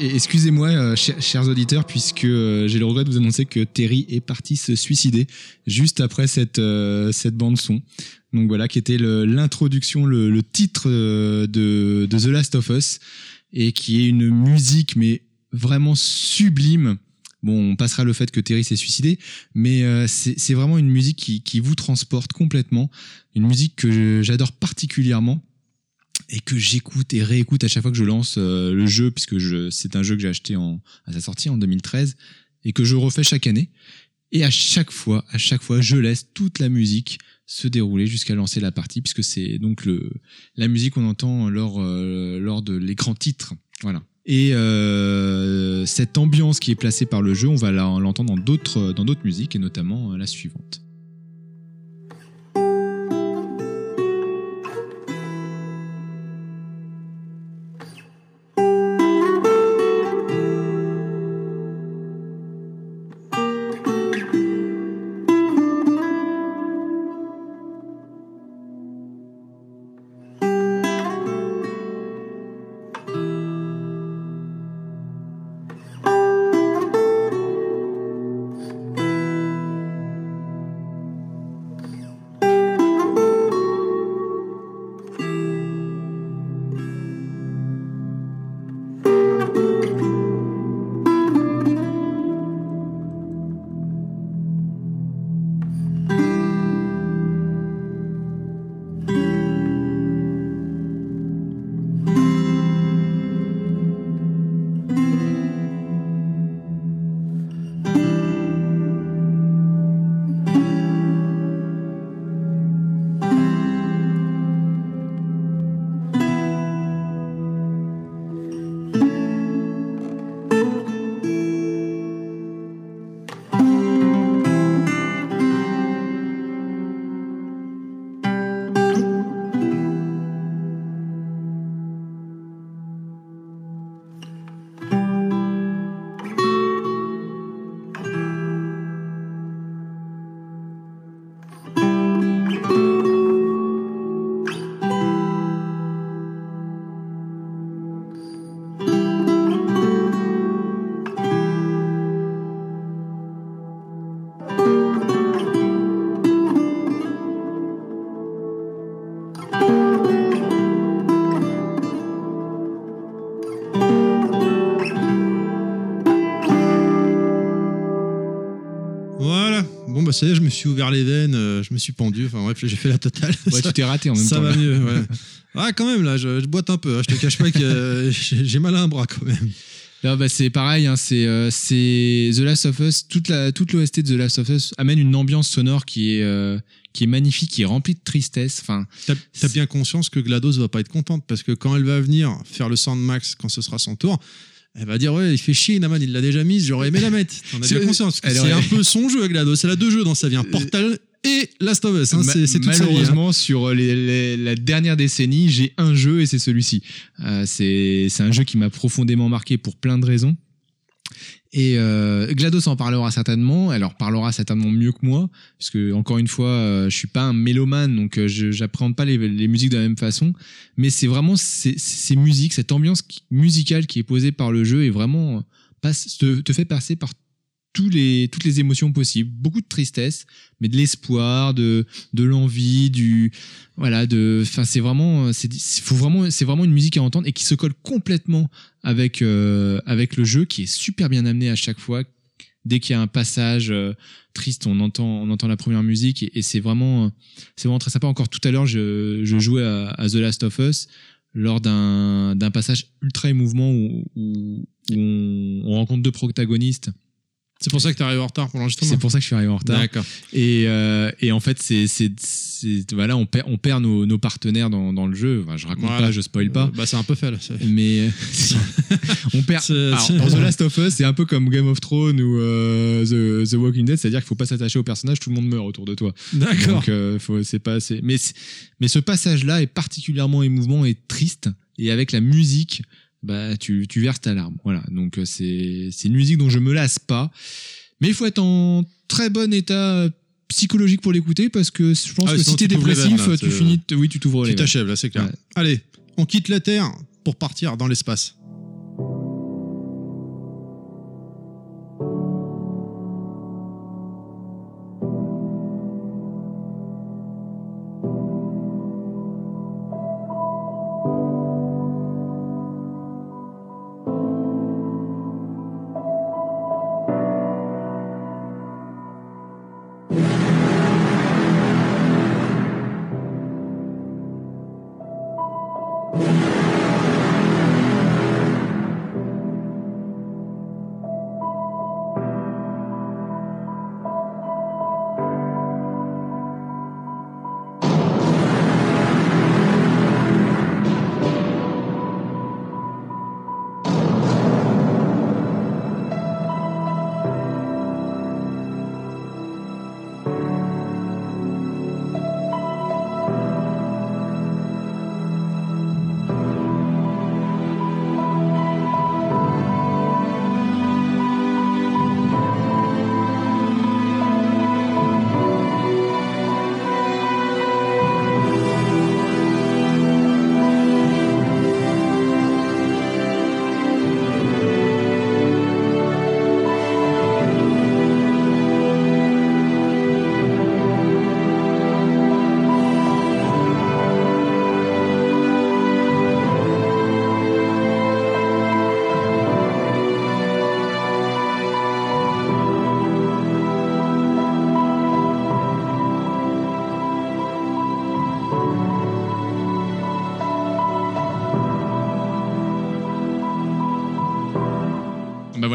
[SPEAKER 2] Excusez-moi, euh, chers, auditeurs, puisque euh, j'ai le regret de vous annoncer que Terry est parti se suicider juste après cette, euh, cette bande-son. Donc voilà, qui était l'introduction, le, titre de, The Last of Us, et qui est une musique, mais vraiment sublime. Bon, on passera le fait que Terry s'est suicidé, mais c'est vraiment une musique qui, vous transporte complètement. Une musique que j'adore particulièrement et que j'écoute et réécoute à chaque fois que je lance euh, le jeu, puisque c'est un jeu que j'ai acheté à sa sortie en 2013 et que je refais chaque année. Et à chaque fois, à chaque fois, je laisse toute la musique se dérouler jusqu'à lancer la partie, puisque c'est donc le, la musique qu'on entend lors, euh, lors de l'écran titre. Voilà. Et euh, cette ambiance qui est placée par le jeu, on va l'entendre dans d'autres, dans d'autres musiques, et notamment la suivante.
[SPEAKER 1] Ça je me suis ouvert les veines, euh, je me suis pendu. Enfin, bref, j'ai fait la totale.
[SPEAKER 2] Ouais,
[SPEAKER 1] ça
[SPEAKER 2] tu t'es raté en même
[SPEAKER 1] ça
[SPEAKER 2] temps.
[SPEAKER 1] va
[SPEAKER 2] là.
[SPEAKER 1] mieux, ouais. Ah, quand même, là, je, je boite un peu. hein. Je te cache pas que euh, j'ai mal à un bras, quand même.
[SPEAKER 2] Là, bah, c'est pareil, hein, c'est euh, c'est The Last of Us, toute la toute l'OST de The Last of Us amène une ambiance sonore qui est euh, qui est magnifique, qui est remplie de tristesse. Enfin,
[SPEAKER 1] T'as t'as bien conscience que GLaDOS va pas être contente parce que quand elle va venir faire le Soundmax quand ce sera son tour, elle va dire ouais il fait chier Naman, il l'a déjà mise, j'aurais aimé la mettre. T'en as bien conscience. C'est
[SPEAKER 2] aurait-
[SPEAKER 1] un peu son jeu GLaDOS. Elle a deux jeux dans sa vie, un Portal et Last of Us. hein. c'est vie. hein.
[SPEAKER 2] malheureusement sur les- les- la dernière décennie, j'ai un jeu et c'est celui-ci. Euh, c'est un jeu qui m'a profondément marqué pour plein de raisons. Et euh, GLaDOS en parlera certainement, elle en parlera certainement mieux que moi, parce que encore une fois, euh, je suis pas un mélomane, donc euh, je j'appréhende pas les, musiques de la même façon, mais c'est vraiment ces, musiques, cette ambiance musicale qui est posée par le jeu est vraiment euh, passe, te, te fait passer par tous les, toutes les émotions possibles, beaucoup de tristesse, mais de l'espoir, de, de l'envie, du voilà, de, enfin c'est vraiment, c'est, c'est- faut vraiment, c'est vraiment une musique à entendre et qui se colle complètement avec euh, avec le jeu, qui est super bien amené à chaque fois. Dès qu'il y a un passage euh, triste, on entend on entend la première musique et, c'est vraiment c'est vraiment très sympa. Encore tout à l'heure, je, je jouais à, The Last of Us lors d'un d'un passage ultra émouvant où, où, on rencontre deux protagonistes.
[SPEAKER 1] C'est pour ça que t'arrives en retard pour l'enregistrement.
[SPEAKER 2] C'est pour ça que je suis arrivé en retard.
[SPEAKER 1] D'accord.
[SPEAKER 2] Et, euh, et en fait, c'est, c'est, voilà, on perd, on perd nos, nos partenaires dans, dans le jeu. Enfin, je raconte
[SPEAKER 1] Voilà.
[SPEAKER 2] pas, je spoil pas.
[SPEAKER 1] Euh, bah c'est un peu fait là.
[SPEAKER 2] Mais <laughs> on perd.
[SPEAKER 1] C'est-
[SPEAKER 2] Alors, dans The <laughs> Last of Us, c'est un peu comme Game of Thrones ou euh, The, The Walking Dead, c'est-à-dire qu'il faut pas s'attacher au personnage, tout le monde meurt autour de toi.
[SPEAKER 1] D'accord.
[SPEAKER 2] Donc, euh, c'est pas assez. Mais, mais ce passage-là est particulièrement émouvant et triste. Et avec la musique, bah, tu, tu verses ta larme. Voilà. Donc, euh, c'est, une musique dont je me lasse pas. Mais il faut être en très bon état psychologique pour l'écouter parce que je pense
[SPEAKER 1] Ah
[SPEAKER 2] que si t'es dépressif,
[SPEAKER 1] là,
[SPEAKER 2] tu finis, oui, tu t'ouvres les
[SPEAKER 1] Tu t'achèves là, c'est clair.
[SPEAKER 2] Ouais.
[SPEAKER 1] Allez, on quitte la Terre pour partir dans l'espace.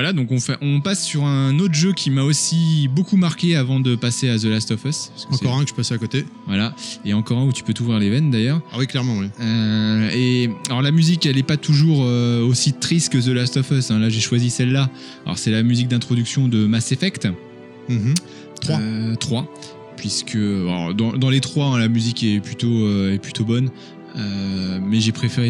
[SPEAKER 2] Voilà, donc on, fait, on passe sur un autre jeu qui m'a aussi beaucoup marqué avant de passer à The Last of Us.
[SPEAKER 1] Encore un que je passais à côté.
[SPEAKER 2] Voilà, et encore un où tu peux t'ouvrir les veines d'ailleurs.
[SPEAKER 1] Ah oui, clairement, oui.
[SPEAKER 2] Euh, et alors la musique, elle est pas toujours euh, aussi triste que The Last of Us. hein. Là, j'ai choisi celle-là. Alors c'est la musique d'introduction de Mass Effect.
[SPEAKER 1] Trois.
[SPEAKER 2] Euh, 3. Puisque alors, dans, dans les trois, hein, la musique est plutôt, euh, est plutôt bonne. Euh, mais j'ai préféré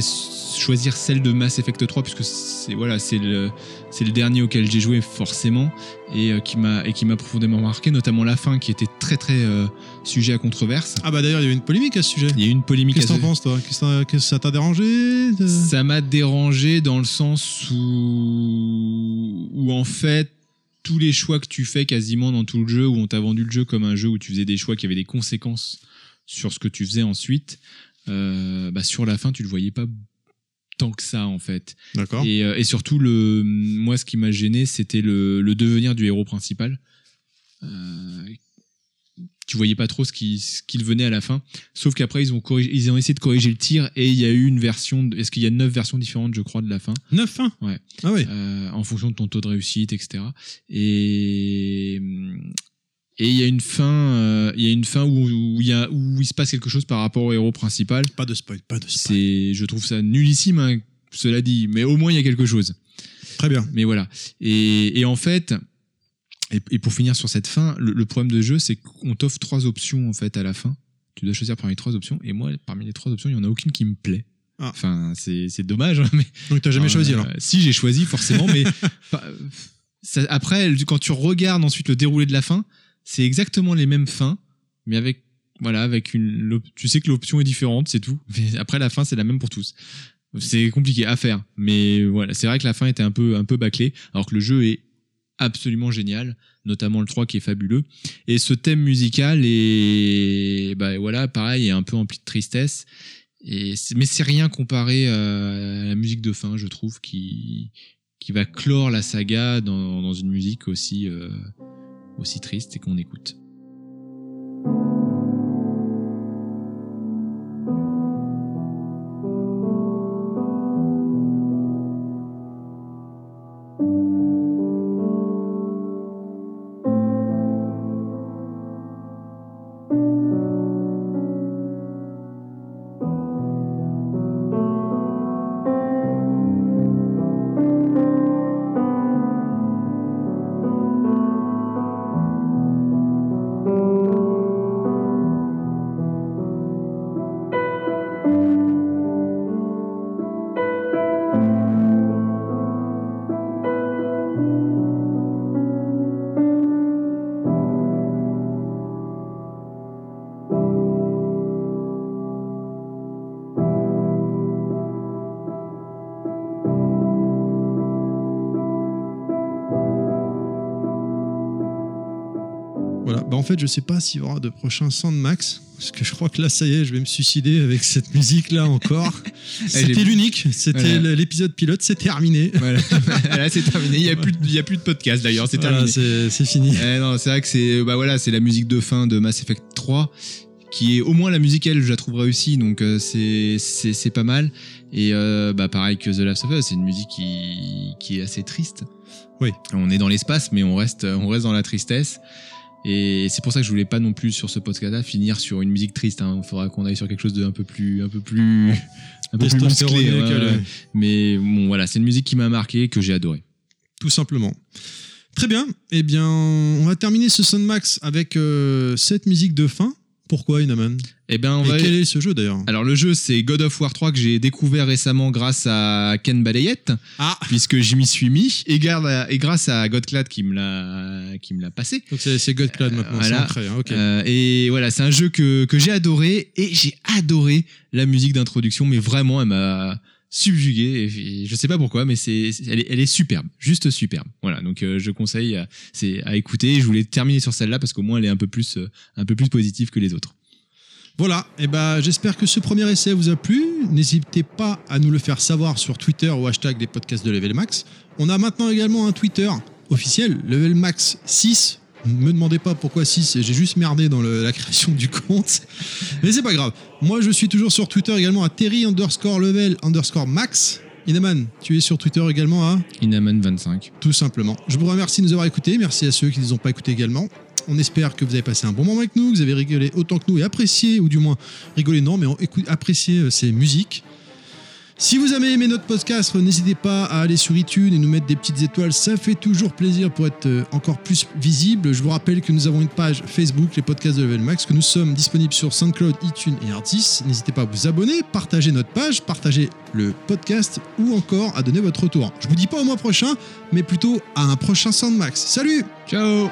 [SPEAKER 2] choisir celle de Mass Effect 3 puisque c'est voilà c'est le c'est le dernier auquel j'ai joué forcément et euh, qui m'a et qui m'a profondément marqué notamment la fin qui était très très euh, sujet à controverse
[SPEAKER 1] Ah bah d'ailleurs, il y avait une polémique à ce sujet.
[SPEAKER 2] il y a eu une polémique
[SPEAKER 1] Qu'est-ce que t'en penses, toi? Qu'est-ce que ça t'a dérangé
[SPEAKER 2] ça m'a dérangé dans le sens où où en fait tous les choix que tu fais quasiment dans tout le jeu, où on t'a vendu le jeu comme un jeu où tu faisais des choix qui avaient des conséquences sur ce que tu faisais ensuite, euh, bah, sur la fin, tu le voyais pas tant que ça en fait.
[SPEAKER 1] D'accord.
[SPEAKER 2] Et, euh, et surtout, le, moi, ce qui m'a gêné, c'était le, le devenir du héros principal. Euh, tu voyais pas trop ce qui- ce qu'il venait à la fin. Sauf qu'après, ils ont, corrigé- ils ont essayé de corriger le tir et il y a eu une version. Est-ce qu'il y a neuf versions différentes, je crois, de la fin?
[SPEAKER 1] 9 hein?
[SPEAKER 2] Ouais.
[SPEAKER 1] Ah ouais.
[SPEAKER 2] euh, en fonction de ton taux de réussite, etc. Et et il y a une fin, euh, il y a une fin où, où il y a où il se passe quelque chose par rapport au héros principal.
[SPEAKER 1] Pas de spoil, pas de spoil.
[SPEAKER 2] C'est, je trouve ça nullissime, hein, cela dit, mais au moins il y a quelque chose.
[SPEAKER 1] Très bien.
[SPEAKER 2] Mais voilà. Et, et en fait, et, et pour finir sur cette fin, le, le problème de jeu, c'est qu'on t'offre trois options en fait à la fin. Tu dois choisir parmi les trois options. Et moi, parmi les trois options, il y en a aucune qui me plaît.
[SPEAKER 1] Ah.
[SPEAKER 2] Enfin, c'est, c'est dommage, hein, mais
[SPEAKER 1] Donc t'as jamais choisi alors
[SPEAKER 2] Si, j'ai choisi forcément, mais <laughs> ça- après, quand tu regardes ensuite le déroulé de la fin, c'est exactement les mêmes fins, mais avec voilà, avec une, tu sais que l'option est différente, c'est tout. Mais après la fin, c'est la même pour tous. C'est compliqué à faire, mais voilà, c'est vrai que la fin était un peu un peu bâclée, alors que le jeu est absolument génial, notamment le 3 qui est fabuleux. Et ce thème musical est, bah voilà, pareil, est un peu empli de tristesse. Et mais c'est rien comparé à la musique de fin, je trouve, qui qui va clore la saga dans, dans une musique aussi euh, aussi triste qu'on écoute.
[SPEAKER 1] Fait, je sais pas s'il y aura de prochains Sandmax. Parce que je crois que là, ça y est, je vais me suicider avec cette musique-là encore. <laughs> C'était l'unique. C'était
[SPEAKER 2] Voilà.
[SPEAKER 1] l'épisode pilote. C'est terminé. <laughs>
[SPEAKER 2] Voilà, Là, c'est terminé. Il y a plus de, y a plus de podcast d'ailleurs, c'est
[SPEAKER 1] Voilà,
[SPEAKER 2] terminé.
[SPEAKER 1] c'est fini.
[SPEAKER 2] Eh non, c'est vrai que c'est bah voilà, c'est la musique de fin de Mass Effect 3 qui est au moins la musique elle je la trouve réussie donc euh, c'est c'est c'est pas mal et euh, bah pareil que The Last of Us, c'est une musique qui qui est assez triste.
[SPEAKER 1] Oui.
[SPEAKER 2] On est dans l'espace mais on reste on reste dans la tristesse. Et c'est pour ça que je voulais pas non plus sur ce podcast-là finir sur une musique triste. Il faudra qu'on aille sur quelque chose de un peu plus, un peu plus, un peu <laughs> plus musclé. Ouais,
[SPEAKER 1] euh.
[SPEAKER 2] Mais bon, voilà, c'est une musique qui m'a marqué, que j'ai adoré.
[SPEAKER 1] tout simplement. Très bien. Eh bien, on va terminer ce Soundmax avec euh, cette musique de fin. Pourquoi, Inaman?
[SPEAKER 2] Et ben, on
[SPEAKER 1] Et
[SPEAKER 2] va.
[SPEAKER 1] quel est ce jeu d'ailleurs?
[SPEAKER 2] Alors le jeu c'est God of War 3 que j'ai découvert récemment grâce à Ken Balayette
[SPEAKER 1] Ah
[SPEAKER 2] puisque j'y m'y suis mis et, grâce à Godclad qui me l'a qui me l'a passé.
[SPEAKER 1] Donc c'est Godclad maintenant,
[SPEAKER 2] voilà.
[SPEAKER 1] ancré, hein, ok.
[SPEAKER 2] Euh, et voilà c'est un jeu que, que j'ai adoré et j'ai adoré la musique d'introduction mais vraiment elle m'a subjugué et, et sais pas pourquoi mais c'est elle, est, superbe juste superbe voilà donc euh, je conseille à, c'est à écouter je voulais terminer sur celle-là parce qu'au moins elle est un peu plus euh, un peu plus positive que les autres
[SPEAKER 1] Voilà, et ben j'espère que ce premier essai vous a plu. N'hésitez pas à nous le faire savoir sur Twitter au hashtag des podcasts de Level Max. On a maintenant également un Twitter officiel, Level Max 6. Ne me demandez pas pourquoi 6, j'ai juste merdé dans le- la création du compte. Mais c'est pas grave. Moi je suis toujours sur Twitter également à Terry underscore level underscore max. Inaman, tu es sur Twitter également à
[SPEAKER 2] Inaman 25
[SPEAKER 1] tout simplement. Je vous remercie de nous avoir écoutés. Merci à ceux qui ne nous ont pas écoutés également. On espère que vous avez passé un bon moment avec nous, que vous avez rigolé autant que nous et apprécié, ou du moins rigolé non, mais on écoute, apprécié euh, ces musiques. Si vous avez aimé notre podcast, n'hésitez pas à aller sur iTunes et nous mettre des petites étoiles. Ça fait toujours plaisir pour être euh, encore plus visible. Je vous rappelle que nous avons une page Facebook, les podcasts de Level Max, que nous sommes disponibles sur SoundCloud, iTunes et Artis. N'hésitez pas à vous abonner, partager notre page, partager le podcast ou encore à donner votre retour. Je vous dis pas au mois prochain, mais plutôt à un prochain Soundmax. Salut
[SPEAKER 2] ciao